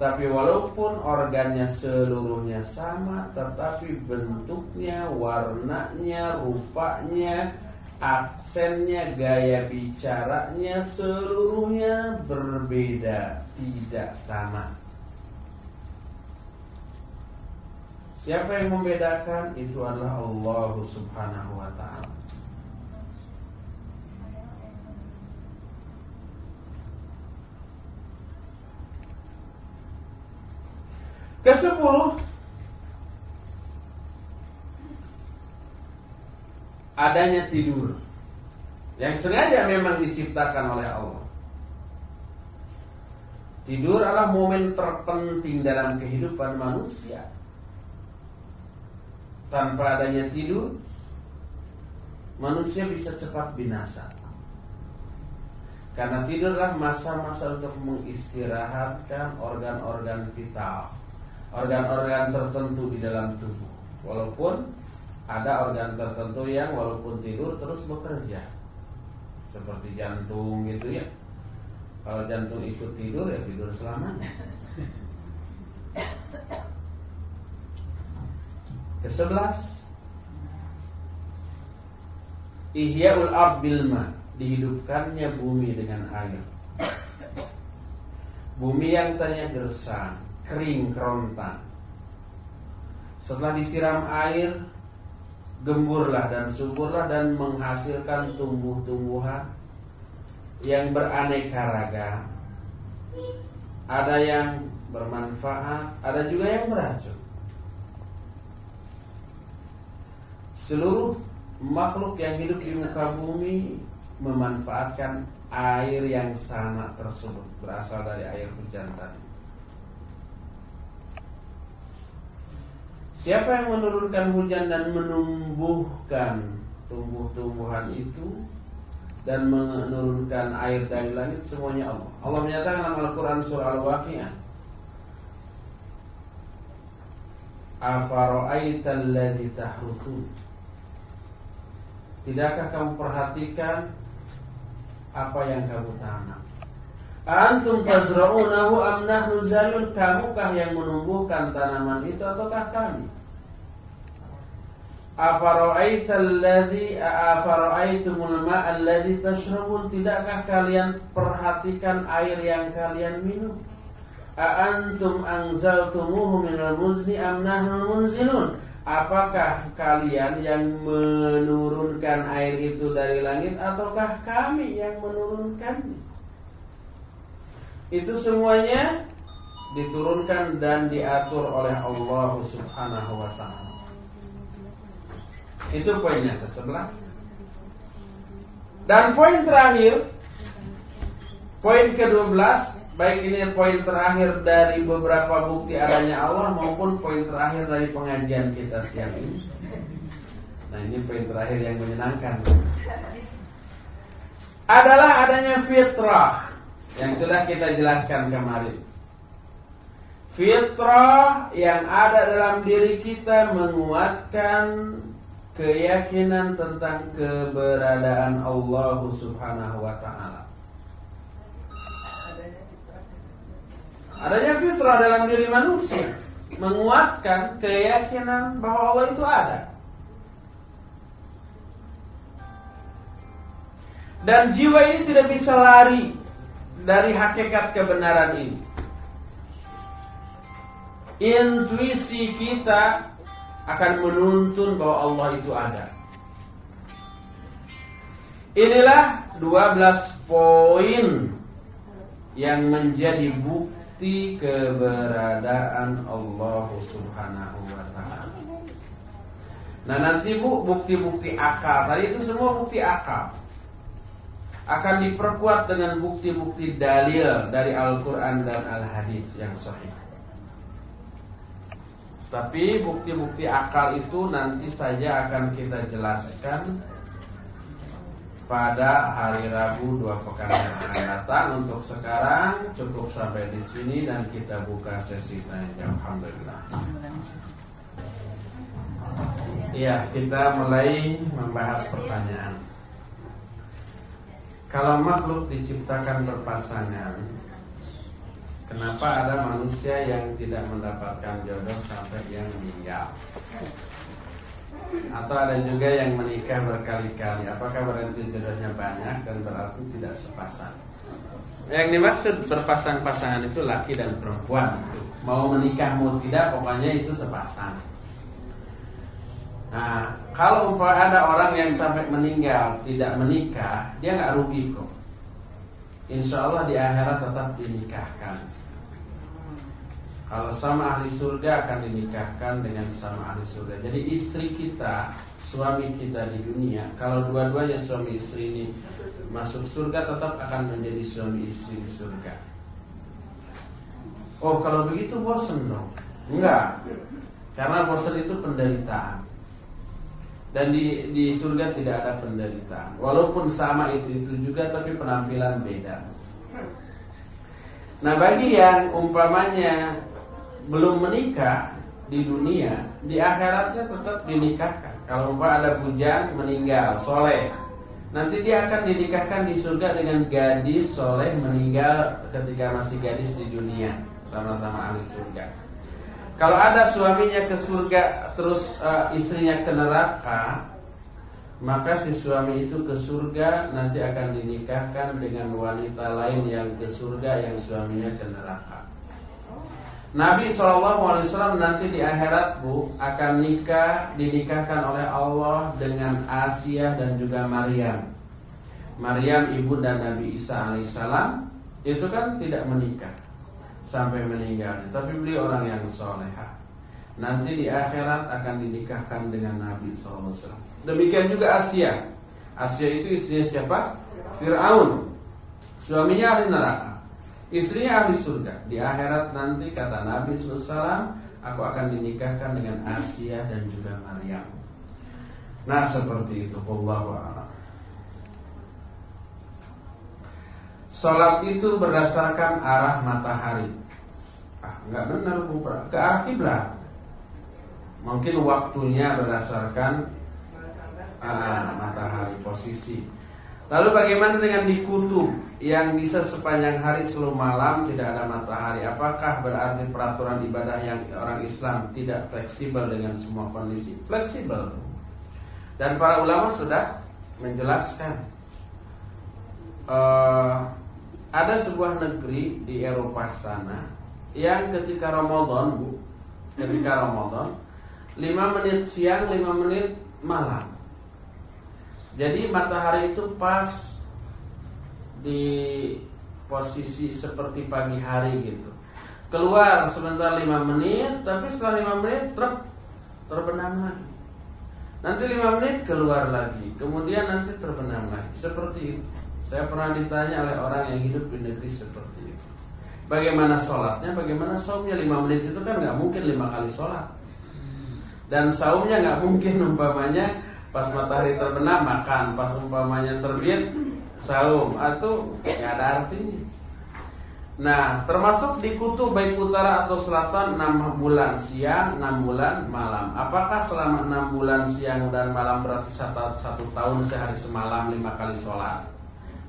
Tapi walaupun organnya seluruhnya sama, tetapi bentuknya, warnanya, rupanya, aksennya, gaya bicaranya seluruhnya berbeda, tidak sama. Siapa yang membedakan? Itu adalah Allah Subhanahu wa taala. Kesepuluh adanya tidur yang sengaja memang diciptakan oleh Allah. Tidur adalah momen terpenting dalam kehidupan manusia. Tanpa adanya tidur, manusia bisa cepat binasa. Karena tidurlah masa-masa untuk mengistirahatkan organ-organ vital organ-organ tertentu di dalam tubuh. Walaupun ada organ tertentu yang walaupun tidur terus bekerja. Seperti jantung gitu ya. Kalau jantung ikut tidur ya tidur selamanya. Kesebelas Ihya'ul ard bilma Dihidupkannya bumi dengan air Bumi yang tanya gersang kering kerontang. Setelah disiram air, gemburlah dan suburlah dan menghasilkan tumbuh-tumbuhan yang beraneka ragam. Ada yang bermanfaat, ada juga yang beracun. Seluruh makhluk yang hidup di muka bumi memanfaatkan air yang sama tersebut berasal dari air hujan tadi. Siapa yang menurunkan hujan dan menumbuhkan tumbuh-tumbuhan itu dan menurunkan air dari langit semuanya Allah. Allah menyatakan dalam Al-Qur'an surah Al-Waqiah Afara'aital ladzi tahrusun Tidakkah kamu perhatikan apa yang kamu tanam? Antum tazra'unahu am nahnu zalun? Kamukah yang menumbuhkan tanaman itu ataukah kami? Afara'aital ladzi afara'aitumul ma'a alladzi tashrabun? Tidakkah kalian perhatikan air yang kalian minum? Aantum anzaltumuhu minal muzni am nahnu munzilun? Apakah kalian yang menurunkan air itu dari langit ataukah kami yang menurunkannya? Itu semuanya diturunkan dan diatur oleh Allah Subhanahu wa taala. Itu poinnya ke-11. Dan poin terakhir poin ke-12 Baik ini poin terakhir dari beberapa bukti adanya Allah maupun poin terakhir dari pengajian kita siang ini. Nah ini poin terakhir yang menyenangkan. Adalah adanya fitrah yang sudah kita jelaskan kemarin. Fitrah yang ada dalam diri kita menguatkan keyakinan tentang keberadaan Allah Subhanahu wa taala. Adanya fitrah dalam diri manusia menguatkan keyakinan bahwa Allah itu ada. Dan jiwa ini tidak bisa lari dari hakikat kebenaran ini. Intuisi kita akan menuntun bahwa Allah itu ada. Inilah 12 poin yang menjadi bukti keberadaan Allah Subhanahu wa taala. Nah, nanti Bu, bukti-bukti akal. Tadi itu semua bukti akal. Akan diperkuat dengan bukti-bukti dalil dari Al-Qur'an dan Al-Hadis yang sahih. Tapi bukti-bukti akal itu nanti saja akan kita jelaskan pada hari Rabu dua pekan yang akan datang. Untuk sekarang cukup sampai di sini dan kita buka sesi tanya jawab. Alhamdulillah. Iya, kita mulai membahas pertanyaan. Kalau makhluk diciptakan berpasangan, kenapa ada manusia yang tidak mendapatkan jodoh sampai yang meninggal? Atau ada juga yang menikah berkali-kali Apakah berarti jodohnya banyak dan berarti tidak sepasang Yang dimaksud berpasang-pasangan itu laki dan perempuan. Mau menikah mau tidak pokoknya itu sepasang Nah kalau ada orang yang sampai meninggal tidak menikah Dia nggak rugi kok Insya Allah di akhirat tetap dinikahkan kalau sama ahli surga akan dinikahkan dengan sama ahli surga. Jadi istri kita, suami kita di dunia, kalau dua-duanya suami istri ini masuk surga tetap akan menjadi suami istri di surga. Oh, kalau begitu bosan dong? Enggak. Karena bosan itu penderitaan. Dan di, di surga tidak ada penderitaan. Walaupun sama itu itu juga tapi penampilan beda. Nah, bagi yang umpamanya belum menikah di dunia, di akhiratnya tetap dinikahkan. Kalau umpah ada bujang meninggal, soleh, nanti dia akan dinikahkan di surga dengan gadis soleh meninggal ketika masih gadis di dunia, sama-sama ahli surga. Kalau ada suaminya ke surga, terus uh, istrinya ke neraka, maka si suami itu ke surga nanti akan dinikahkan dengan wanita lain yang ke surga yang suaminya ke neraka. Nabi SAW nanti di akhirat bu akan nikah dinikahkan oleh Allah dengan Asia dan juga Maryam. Maryam ibu dan Nabi Isa alaihissalam itu kan tidak menikah sampai meninggal, tapi beliau orang yang soleha. Nanti di akhirat akan dinikahkan dengan Nabi SAW. Demikian juga Asia. Asia itu istrinya siapa? Fir'aun. Suaminya ahli neraka. Istrinya ahli surga. Di akhirat nanti kata Nabi SAW aku akan dinikahkan dengan Asia dan juga Maryam. Nah seperti itu, Allah Salat itu berdasarkan arah matahari. Ah, nggak benar ke arah kiblat. Mungkin waktunya berdasarkan ah, matahari posisi. Lalu bagaimana dengan di kutub yang bisa sepanjang hari seluruh malam tidak ada matahari? Apakah berarti peraturan ibadah yang orang Islam tidak fleksibel dengan semua kondisi? Fleksibel. Dan para ulama sudah menjelaskan. Uh, ada sebuah negeri di Eropa sana yang ketika Ramadan, Bu, ketika Ramadan, 5 menit siang, 5 menit malam. Jadi matahari itu pas di posisi seperti pagi hari gitu. Keluar sebentar 5 menit, tapi setelah 5 menit ter terbenam lagi. Nanti 5 menit keluar lagi, kemudian nanti terbenam lagi. Seperti itu. Saya pernah ditanya oleh orang yang hidup di negeri seperti itu. Bagaimana sholatnya, bagaimana saumnya 5 menit itu kan nggak mungkin lima kali sholat. Dan saumnya nggak mungkin umpamanya pas matahari terbenam makan, pas umpamanya terbit saum, atau nggak ada artinya. Nah, termasuk di kutub baik utara atau selatan 6 bulan siang, 6 bulan malam. Apakah selama 6 bulan siang dan malam berarti satu tahun sehari semalam lima kali sholat?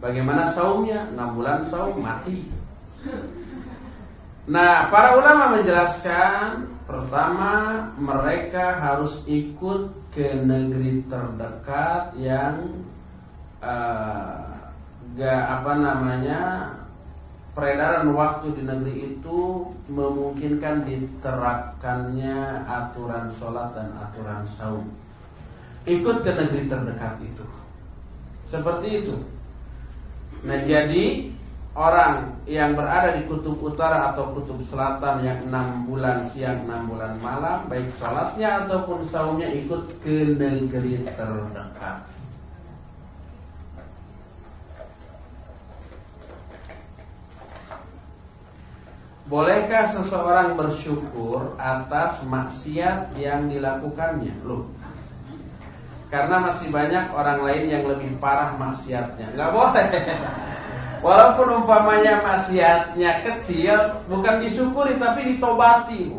Bagaimana saumnya? 6 bulan saum mati. Nah, para ulama menjelaskan pertama mereka harus ikut ke negeri terdekat yang uh, gak apa namanya peredaran waktu di negeri itu memungkinkan diterapkannya aturan sholat dan aturan saum. Ikut ke negeri terdekat itu. Seperti itu. Nah jadi orang yang berada di kutub utara atau kutub selatan yang enam bulan siang enam bulan malam baik sholatnya ataupun saumnya ikut ke negeri terdekat. Bolehkah seseorang bersyukur atas maksiat yang dilakukannya? Loh, karena masih banyak orang lain yang lebih parah maksiatnya. Nggak boleh. Walaupun umpamanya maksiatnya kecil, bukan disyukuri tapi ditobati.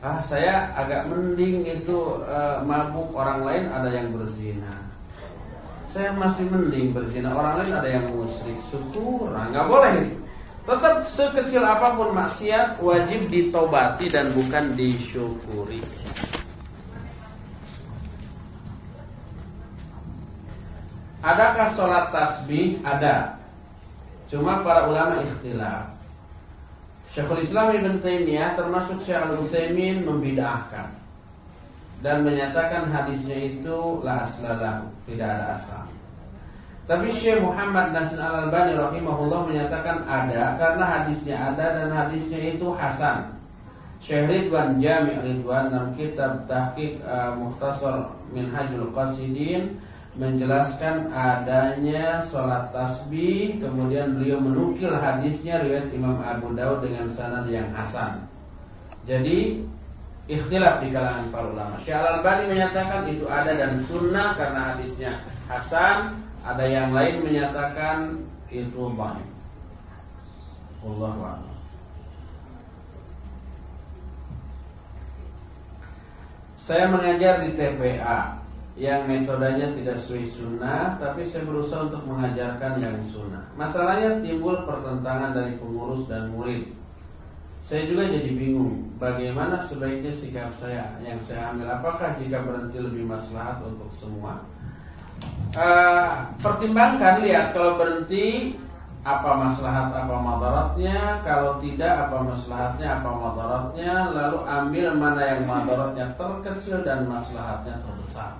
Ah, saya agak mending itu uh, mabuk orang lain ada yang berzina. Saya masih mending berzina orang lain ada yang musyrik. Syukur, nggak boleh itu. Tetap sekecil apa pun maksiat wajib ditobati dan bukan disyukuri. Adakah sholat tasbih? Ada. Cuma para ulama ikhtilaf. Syekhul Islam Ibn Taimiyah termasuk Syekh Al-Utsaimin membid'ahkan dan menyatakan hadisnya itu la aslalahu, tidak ada asal. Tapi Syekh Muhammad Nasir Al-Albani rahimahullah menyatakan ada karena hadisnya ada dan hadisnya itu hasan. Syekh Ridwan Jami' Ridwan dalam kitab Tahqiq uh, Mukhtasar Minhajul Qasidin menjelaskan adanya sholat tasbih kemudian beliau menukil hadisnya riwayat Imam Abu Daud dengan sanad yang hasan. Jadi ikhtilaf di kalangan para ulama. Syekh Al-Albani menyatakan itu ada dan sunnah karena hadisnya hasan ada yang lain menyatakan itu baik. Allah Saya mengajar di TPA yang metodenya tidak sesuai sunnah, tapi saya berusaha untuk mengajarkan yang sunnah. Masalahnya timbul pertentangan dari pengurus dan murid. Saya juga jadi bingung, bagaimana sebaiknya sikap saya yang saya ambil. Apakah jika berhenti lebih maslahat untuk semua? uh, pertimbangkan lihat kalau berhenti apa maslahat apa madaratnya kalau tidak apa maslahatnya apa madaratnya lalu ambil mana yang madaratnya terkecil dan maslahatnya terbesar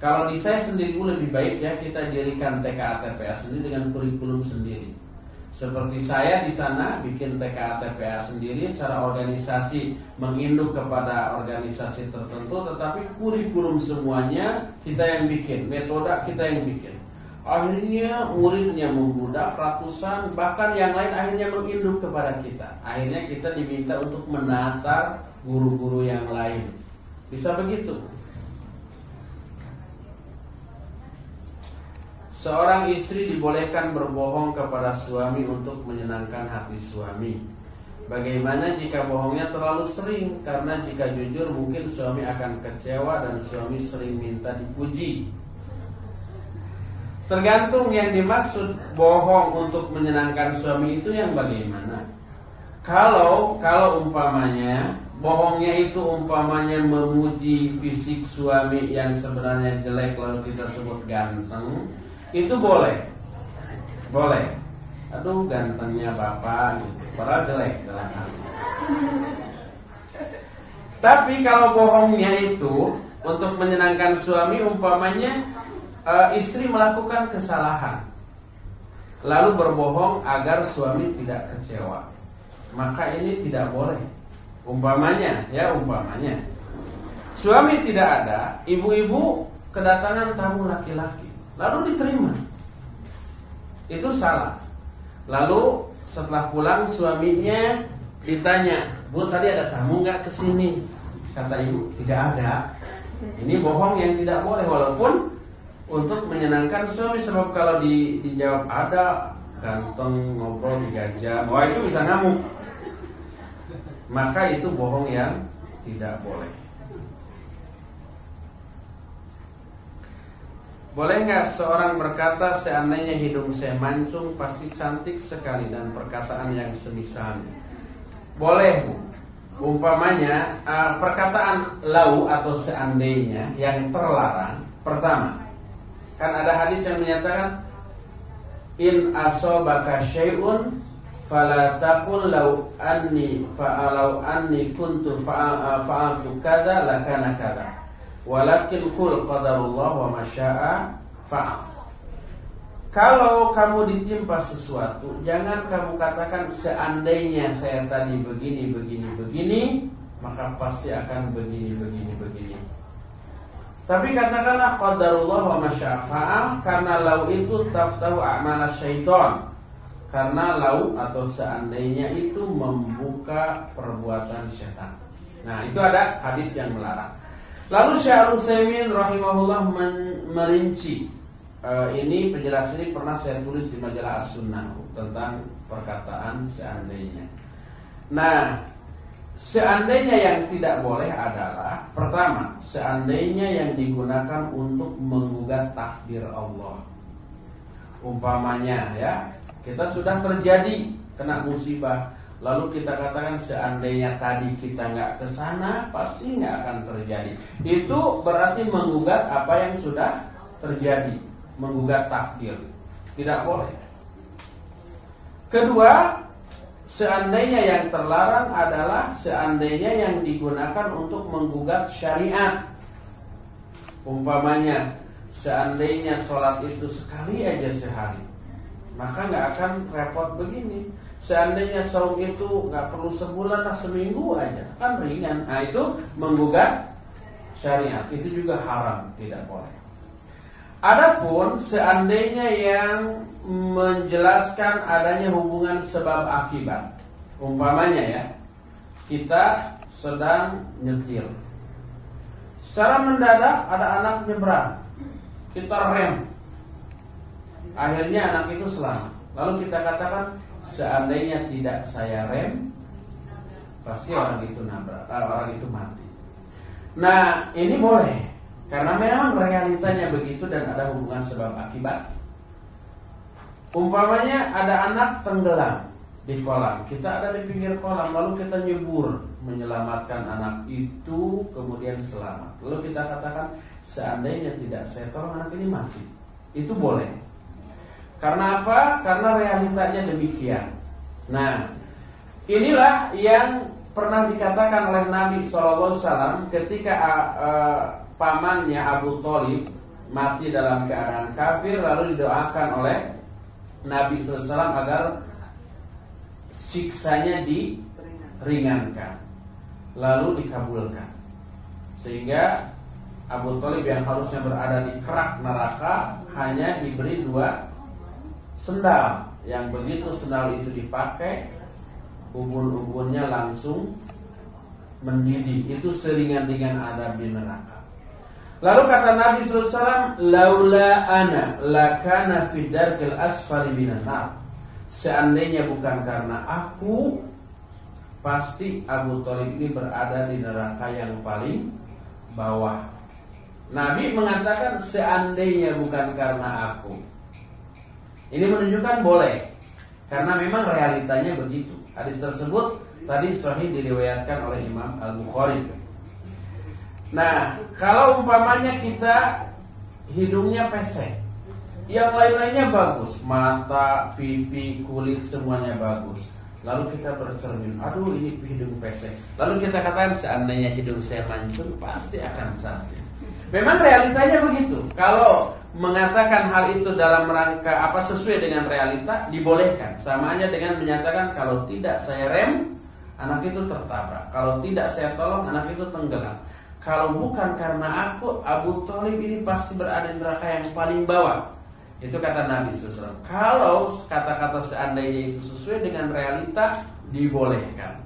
kalau di saya sendiri lebih baik ya kita dirikan TKA TPA sendiri dengan kurikulum sendiri. Seperti saya di sana bikin TKA TPA sendiri secara organisasi menginduk kepada organisasi tertentu tetapi kurikulum semuanya kita yang bikin, metode kita yang bikin. Akhirnya muridnya membudak ratusan Bahkan yang lain akhirnya menginduk kepada kita. Akhirnya kita diminta untuk menata guru-guru yang lain. Bisa begitu Seorang istri dibolehkan berbohong kepada suami untuk menyenangkan hati suami. Bagaimana jika bohongnya terlalu sering? Karena jika jujur mungkin suami akan kecewa dan suami sering minta dipuji. Tergantung yang dimaksud bohong untuk menyenangkan suami itu yang bagaimana. Kalau kalau umpamanya bohongnya itu umpamanya memuji fisik suami yang sebenarnya jelek lalu kita sebut ganteng, itu boleh. Boleh. Aduh gantengnya bapak gitu. Padahal jelek dalam hati. Tapi kalau bohongnya itu untuk menyenangkan suami umpamanya uh, istri melakukan kesalahan lalu berbohong agar suami tidak kecewa maka ini tidak boleh umpamanya ya umpamanya suami tidak ada ibu-ibu kedatangan tamu laki-laki lalu diterima. Itu salah. Lalu setelah pulang suaminya ditanya bu tadi ada tamu nggak ke sini kata ibu tidak ada. Ini bohong yang tidak boleh walaupun untuk menyenangkan suami sebab kalau di, dijawab ada ganteng ngobrol tiga jam wah itu bisa ngamuk. Maka itu bohong yang tidak boleh Boleh nggak seorang berkata seandainya hidung saya mancung pasti cantik sekali dan perkataan yang semisalnya? Boleh bu. Umpamanya uh, perkataan lau atau seandainya yang terlarang pertama Kan ada hadis yang menyatakan in asobaka syai'un fala law anni fa'alau anni kuntu fa'altu kadza lakana kadza walakin qul qadarullah wa masya'a fa'al kalau kamu ditimpa sesuatu jangan kamu katakan seandainya saya tadi begini begini begini maka pasti akan begini begini begini tapi katakanlah qadarullah wa masyafa'ah karena lau itu taftahu a'mal syaitan. Karena lau atau seandainya itu membuka perbuatan syaitan. Nah, itu ada hadis yang melarang. Lalu Syekh Utsaimin rahimahullah merinci uh, ini penjelasan ini pernah saya tulis di majalah As-Sunnah tentang perkataan seandainya. Nah, Seandainya yang tidak boleh adalah Pertama, seandainya yang digunakan untuk menggugat takdir Allah Umpamanya ya Kita sudah terjadi kena musibah Lalu kita katakan seandainya tadi kita nggak ke sana Pasti nggak akan terjadi Itu berarti menggugat apa yang sudah terjadi Menggugat takdir Tidak boleh Kedua Seandainya yang terlarang adalah seandainya yang digunakan untuk menggugat syariat. Umpamanya, seandainya sholat itu sekali aja sehari, maka nggak akan repot begini. Seandainya saum itu nggak perlu sebulan atau seminggu aja, kan ringan. Nah itu menggugat syariat, itu juga haram, tidak boleh. Adapun seandainya yang menjelaskan adanya hubungan sebab akibat. Umpamanya ya, kita sedang nyetir. Secara mendadak ada anak nyebrang. Kita rem. Akhirnya anak itu selamat. Lalu kita katakan seandainya tidak saya rem, pasti orang itu nabrak, eh, orang itu mati. Nah, ini boleh karena memang realitanya begitu dan ada hubungan sebab akibat. Umpamanya ada anak tenggelam di kolam, kita ada di pinggir kolam, lalu kita nyebur menyelamatkan anak itu, kemudian selamat. Lalu kita katakan seandainya tidak saya tolong anak ini mati, itu boleh. Karena apa? Karena realitanya demikian. Nah, inilah yang pernah dikatakan oleh Nabi SAW ketika uh, pamannya Abu Thalib mati dalam keadaan kafir lalu didoakan oleh Nabi SAW agar siksanya diringankan lalu dikabulkan sehingga Abu Talib yang harusnya berada di kerak neraka hanya diberi dua sendal. Yang begitu sendal itu dipakai, ubun-ubunnya langsung mendidih. Itu seringan-ringan ada di neraka. Lalu kata Nabi SAW, Laula ana lakana fidarkil asfali minan Seandainya bukan karena aku, pasti Abu Talib ini berada di neraka yang paling bawah. Nabi mengatakan seandainya bukan karena aku. Ini menunjukkan boleh. Karena memang realitanya begitu. Hadis tersebut tadi sahih diriwayatkan oleh Imam Al-Bukhari. Nah, kalau umpamanya kita hidungnya pesek, yang lain-lainnya bagus, mata, pipi, kulit semuanya bagus. Lalu kita bercermin, aduh ini hidung pesek. Lalu kita katakan seandainya hidung saya mancung pasti akan cantik. Memang realitanya begitu. Kalau mengatakan hal itu dalam rangka apa sesuai dengan realita dibolehkan. Sama aja dengan menyatakan kalau tidak saya rem, anak itu tertabrak. Kalau tidak saya tolong, anak itu tenggelam. Kalau bukan karena aku, Abu Talib ini pasti berada di neraka yang paling bawah. Itu kata Nabi SAW. Kalau kata-kata seandainya itu sesuai dengan realita, dibolehkan.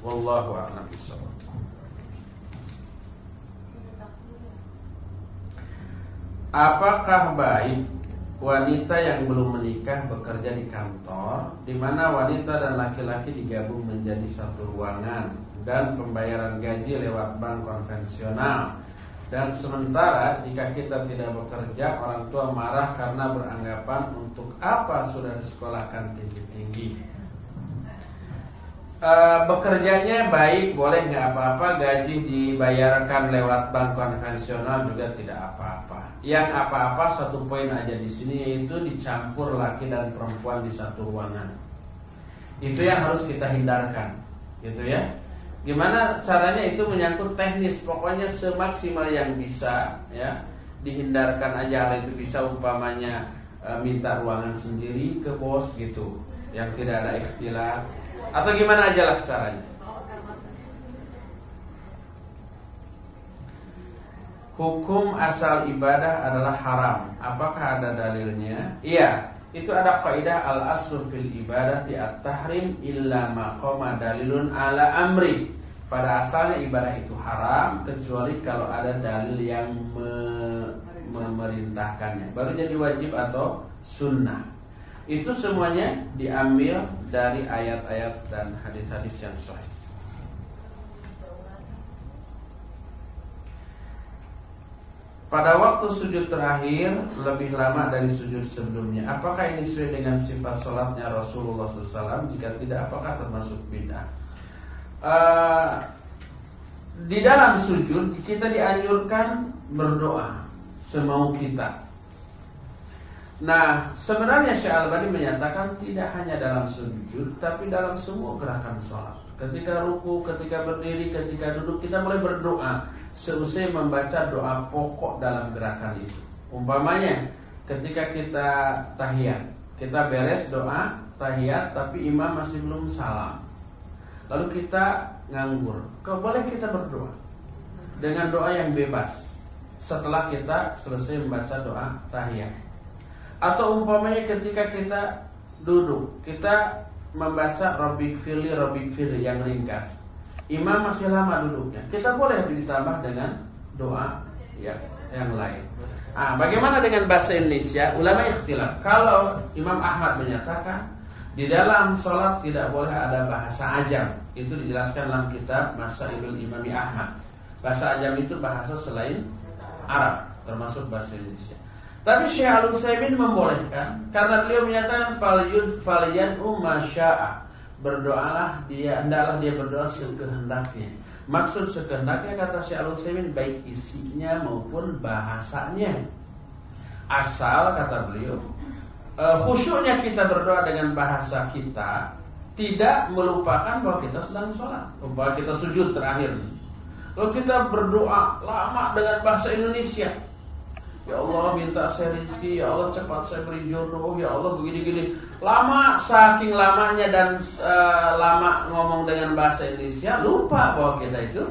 Wallahu a'lam bishawab. Apakah baik wanita yang belum menikah bekerja di kantor, di mana wanita dan laki-laki digabung menjadi satu ruangan, dan pembayaran gaji lewat bank konvensional. Dan sementara jika kita tidak bekerja, orang tua marah karena beranggapan untuk apa sudah disekolahkan tinggi-tinggi. E, bekerjanya baik, boleh nggak apa-apa, gaji dibayarkan lewat bank konvensional juga tidak apa-apa. Yang apa-apa satu poin aja di sini yaitu dicampur laki dan perempuan di satu ruangan. Itu yang harus kita hindarkan, gitu ya. Gimana caranya itu menyangkut teknis Pokoknya semaksimal yang bisa ya Dihindarkan aja hal itu bisa umpamanya e, Minta ruangan sendiri ke bos gitu Yang tidak ada ikhtilat Atau gimana aja lah caranya Hukum asal ibadah adalah haram Apakah ada dalilnya? Iya itu ada kaidah al aslu fil ibadati at tahrim illa maqama dalilun ala amri. Pada asalnya ibadah itu haram kecuali kalau ada dalil yang me memerintahkannya. Baru jadi wajib atau sunnah. Itu semuanya diambil dari ayat-ayat dan hadis-hadis yang sahih. Pada waktu sujud terakhir lebih lama dari sujud sebelumnya. Apakah ini sesuai dengan sifat sholatnya Rasulullah SAW? Jika tidak, apakah termasuk bid'ah? Uh, di dalam sujud kita dianjurkan berdoa semau kita. Nah, sebenarnya Syekh Al-Bani menyatakan tidak hanya dalam sujud, tapi dalam semua gerakan sholat. Ketika ruku, ketika berdiri, ketika duduk, kita boleh berdoa seusai membaca doa pokok dalam gerakan itu. Umpamanya ketika kita tahiyat, kita beres doa tahiyat tapi imam masih belum salam. Lalu kita nganggur, kau boleh kita berdoa dengan doa yang bebas setelah kita selesai membaca doa tahiyat. Atau umpamanya ketika kita duduk, kita membaca Rabbik Fili Rabbik Fili yang ringkas Imam masih lama duduknya. Kita boleh ditambah dengan doa ya, yang lain. Ah, bagaimana dengan bahasa Indonesia? Ulama ikhtilaf. Kalau Imam Ahmad menyatakan di dalam sholat tidak boleh ada bahasa ajam. Itu dijelaskan dalam kitab Masailul Imami Ahmad. Bahasa ajam itu bahasa selain Arab, termasuk bahasa Indonesia. Tapi Syekh Al-Utsaimin membolehkan karena beliau menyatakan fal yud fal yan'u berdoalah dia hendaklah dia berdoa sekehendaknya. Maksud sekehendaknya kata Syekh Al-Utsaimin baik isinya maupun bahasanya. Asal kata beliau uh, khusyuknya kita berdoa dengan bahasa kita tidak melupakan bahwa kita sedang sholat, bahwa kita sujud terakhir. Lalu kita berdoa lama dengan bahasa Indonesia, Ya Allah minta saya rezeki, ya Allah cepat saya beri jodoh, ya Allah begini-gini. Lama saking lamanya dan uh, lama ngomong dengan bahasa Indonesia, lupa bahwa kita itu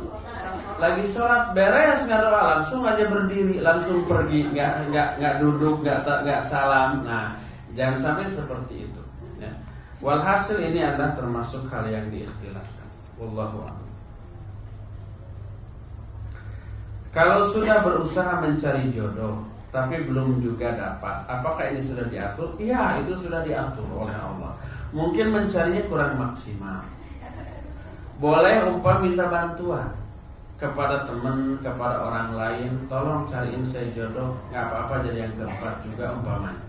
lagi sholat. Beres nggak doa langsung aja berdiri. Langsung pergi. Nggak nggak nggak duduk nggak nggak salam. Nah jangan sampai seperti itu. Ya. walhasil ini adalah termasuk hal yang diikhtilafkan. Wallahu a'lam kalau sudah berusaha mencari jodoh tapi belum juga dapat apakah ini sudah diatur? Iya itu sudah diatur oleh Allah. Mungkin mencarinya kurang maksimal. Boleh umpam minta bantuan kepada teman, kepada orang lain, tolong cariin saya jodoh, nggak apa-apa jadi yang keempat juga umpamanya.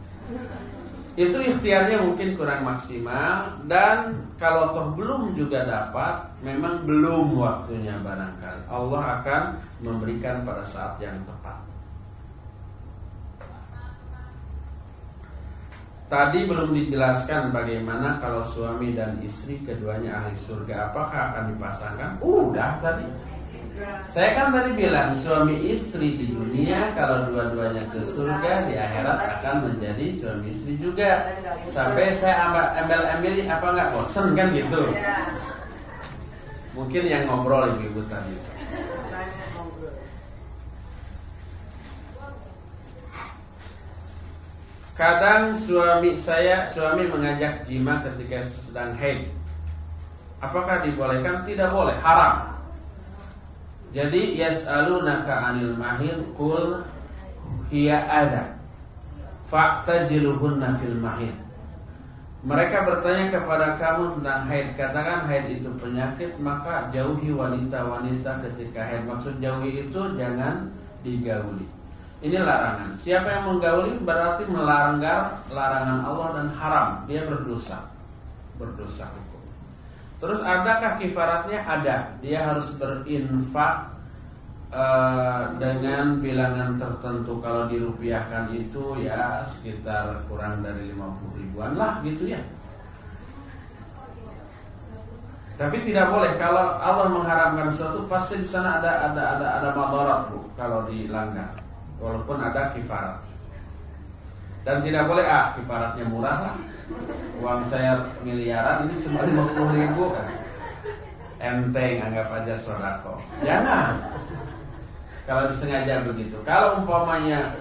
Itu ikhtiarnya mungkin kurang maksimal dan kalau toh belum juga dapat, memang belum waktunya barangkali. Allah akan memberikan pada saat yang tepat. Tadi belum dijelaskan bagaimana kalau suami dan istri keduanya ahli surga, apakah akan dipasangkan? Udah tadi. Saya kan tadi bilang suami istri di dunia kalau dua-duanya ke surga di akhirat akan menjadi suami istri juga. Sampai saya ambil apa nggak bosan kan gitu. Mungkin yang ngobrol ibu-ibu tadi. Kadang suami saya suami mengajak jima ketika sedang haid. Apakah dibolehkan? Tidak boleh, haram. Jadi yas'alunaka 'anil mahid qul hiya ada. Fa'taziluhunna fil mahid. Mereka bertanya kepada kamu tentang haid. Katakan haid itu penyakit, maka jauhi wanita-wanita ketika haid. Maksud jauhi itu jangan digauli. Ini larangan. Siapa yang menggauli berarti melanggar larangan Allah dan haram. Dia berdosa. Berdosa. Terus adakah kifaratnya? Ada. Dia harus berinfak uh, dengan bilangan tertentu. Kalau dirupiahkan itu ya sekitar kurang dari 50 ribuan lah gitu ya. Tapi tidak boleh kalau Allah mengharamkan sesuatu pasti di sana ada ada ada ada madarat bu kalau dilanggar. Walaupun ada kifarat. Dan tidak boleh ah kifaratnya murah lah. Uang saya miliaran ini cuma 50 ribu kan. Enteng anggap aja sodako. Jangan. Kalau disengaja begitu. Kalau umpamanya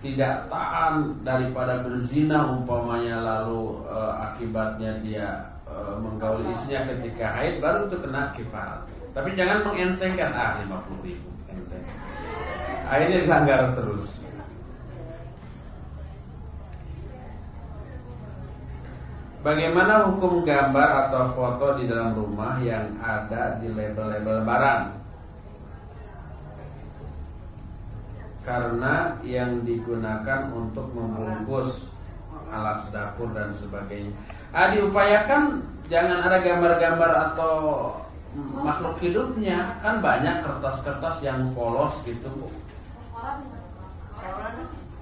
tidak tahan daripada berzina umpamanya lalu e, akibatnya dia e, menggauli istrinya ketika haid baru itu kena kifarat tapi jangan mengentengkan ah 50 ribu enteng. Akhirnya dilanggar terus Bagaimana hukum gambar atau foto di dalam rumah yang ada di label-label barang? Karena yang digunakan untuk membungkus alas dapur dan sebagainya. Ah, diupayakan jangan ada gambar-gambar atau makhluk hidupnya. Kan banyak kertas-kertas yang polos gitu.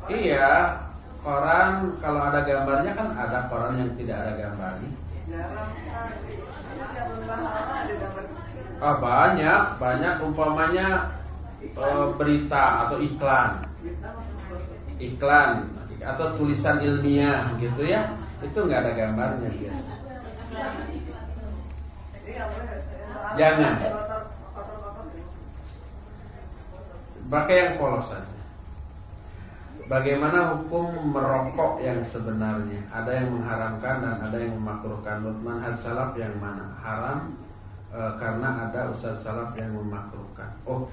Iya, koran kalau ada gambarnya kan ada koran yang tidak ada gambarnya. Ah banyak, banyak umpamanya e, berita atau iklan, iklan atau tulisan ilmiah gitu ya, itu nggak ada gambarnya biasa. Jangan. Pakai yang polos saja. Bagaimana hukum merokok yang sebenarnya? Ada yang mengharamkan dan ada yang memakruhkan. Manhaj salaf yang mana? Haram e, karena ada ustaz salaf yang memakruhkan. Oh,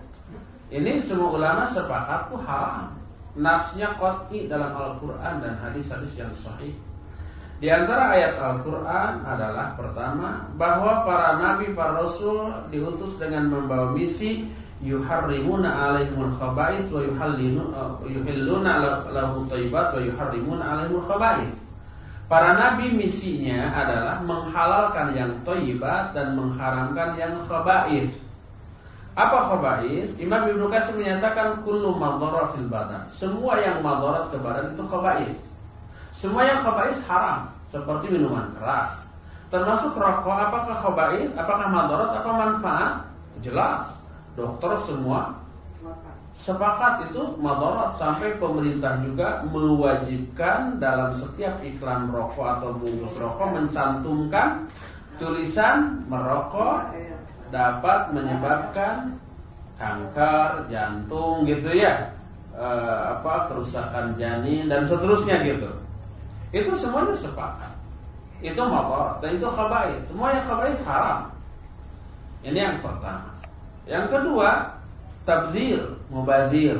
ini semua ulama sepakat tuh haram. Nasnya qat'i dalam Al-Quran dan hadis-hadis yang sahih. Di antara ayat Al-Quran adalah pertama bahwa para nabi, para rasul diutus dengan membawa misi yuharrimuna alaihimul khaba'is wa yuhallinu yuhilluna lahum thayyibat wa yuharrimuna alaihimul khaba'is. Para nabi misinya adalah menghalalkan yang thayyibat dan mengharamkan yang khaba'is. Apa khaba'is? Imam Ibnu Katsir menyatakan kullu madhara fil badan. Semua yang madarat ke badan itu khaba'is. Semua yang khaba'is haram, seperti minuman keras. Termasuk rokok, apakah khaba'is? Apakah madarat? Apa manfaat? Jelas dokter semua sepakat itu madarat sampai pemerintah juga mewajibkan dalam setiap iklan rokok atau bungkus rokok mencantumkan tulisan merokok dapat menyebabkan kanker, jantung gitu ya, e, apa kerusakan janin dan seterusnya gitu. Itu semuanya sepakat. Itu mabar dan itu khabaith. Semua yang khabaith haram. Ini yang pertama. Yang kedua, tabdir, mubazir.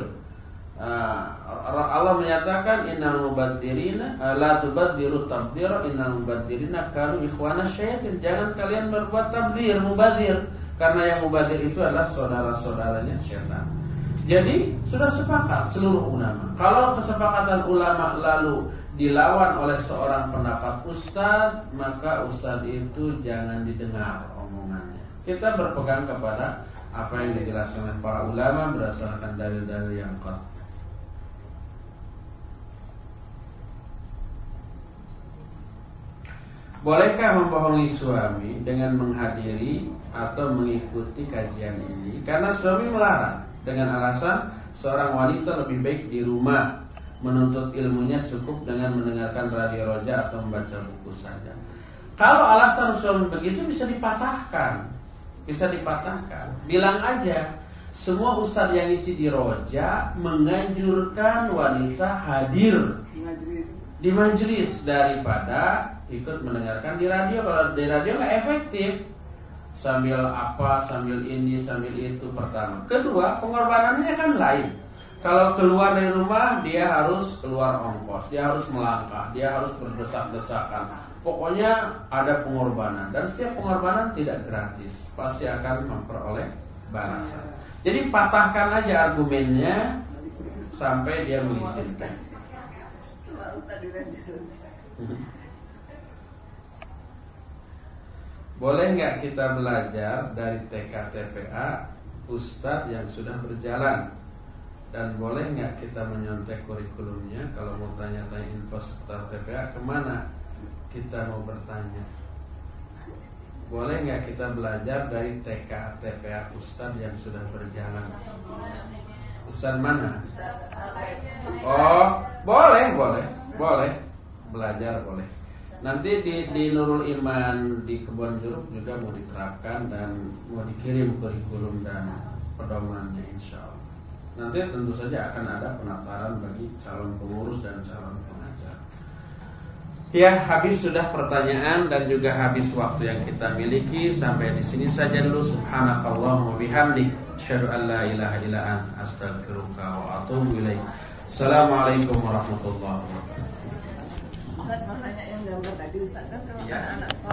Uh, Allah menyatakan innal mubadzirina uh, la tubadziru tabdira innal mubadzirina kanu ikhwana syayatin. Jangan kalian berbuat tabdir, mubazir karena yang mubazir itu adalah saudara-saudaranya syaitan. Jadi sudah sepakat seluruh ulama. Kalau kesepakatan ulama lalu dilawan oleh seorang pendapat ustaz, maka ustaz itu jangan didengar omongannya. Kita berpegang kepada apa yang dijelaskan oleh para ulama berdasarkan dalil-dalil yang kuat. Bolehkah membohongi suami dengan menghadiri atau mengikuti kajian ini? Karena suami melarang dengan alasan seorang wanita lebih baik di rumah menuntut ilmunya cukup dengan mendengarkan radio roja atau membaca buku saja. Kalau alasan suami begitu bisa dipatahkan, bisa dipatahkan. Bilang aja, semua ustadz yang isi di roja menganjurkan wanita hadir di majelis daripada ikut mendengarkan di radio. Kalau di radio nggak efektif. Sambil apa sambil ini sambil itu pertama. Kedua pengorbanannya kan lain. Kalau keluar dari rumah dia harus keluar ongkos dia harus melangkah dia harus berdesak-desakan pokoknya ada pengorbanan. Dan setiap pengorbanan tidak gratis. Pasti akan memperoleh balasan. Jadi patahkan aja argumennya sampai dia mengizinkan. Boleh nggak kita belajar dari TK TPA Ustadz yang sudah berjalan? Dan boleh nggak kita menyontek kurikulumnya? Kalau mau tanya-tanya info seputar TPA ke mana kita mau bertanya. Boleh nggak kita belajar dari TK TPA Ustadz yang sudah berjalan? Ustadz mana? Oh boleh boleh boleh. Belajar boleh. Nanti di, di Nurul Iman di Kebon Jeruk juga mau diterapkan dan mau dikirim kurikulum dan pedomannya insya Allah. Nanti tentu saja akan ada penataran bagi calon pengurus dan calon pengajar. Ya, habis sudah pertanyaan dan juga habis waktu yang kita miliki. Sampai di sini saja dulu. Subhanakallah wa bihamdik. Asyhadu an la ilaha illa anta astaghfiruka wa atubu ilaik. Assalamualaikum warahmatullahi wabarakatuh. Ustaz mau nanya yang gambar tadi Ustaz kan kalau anak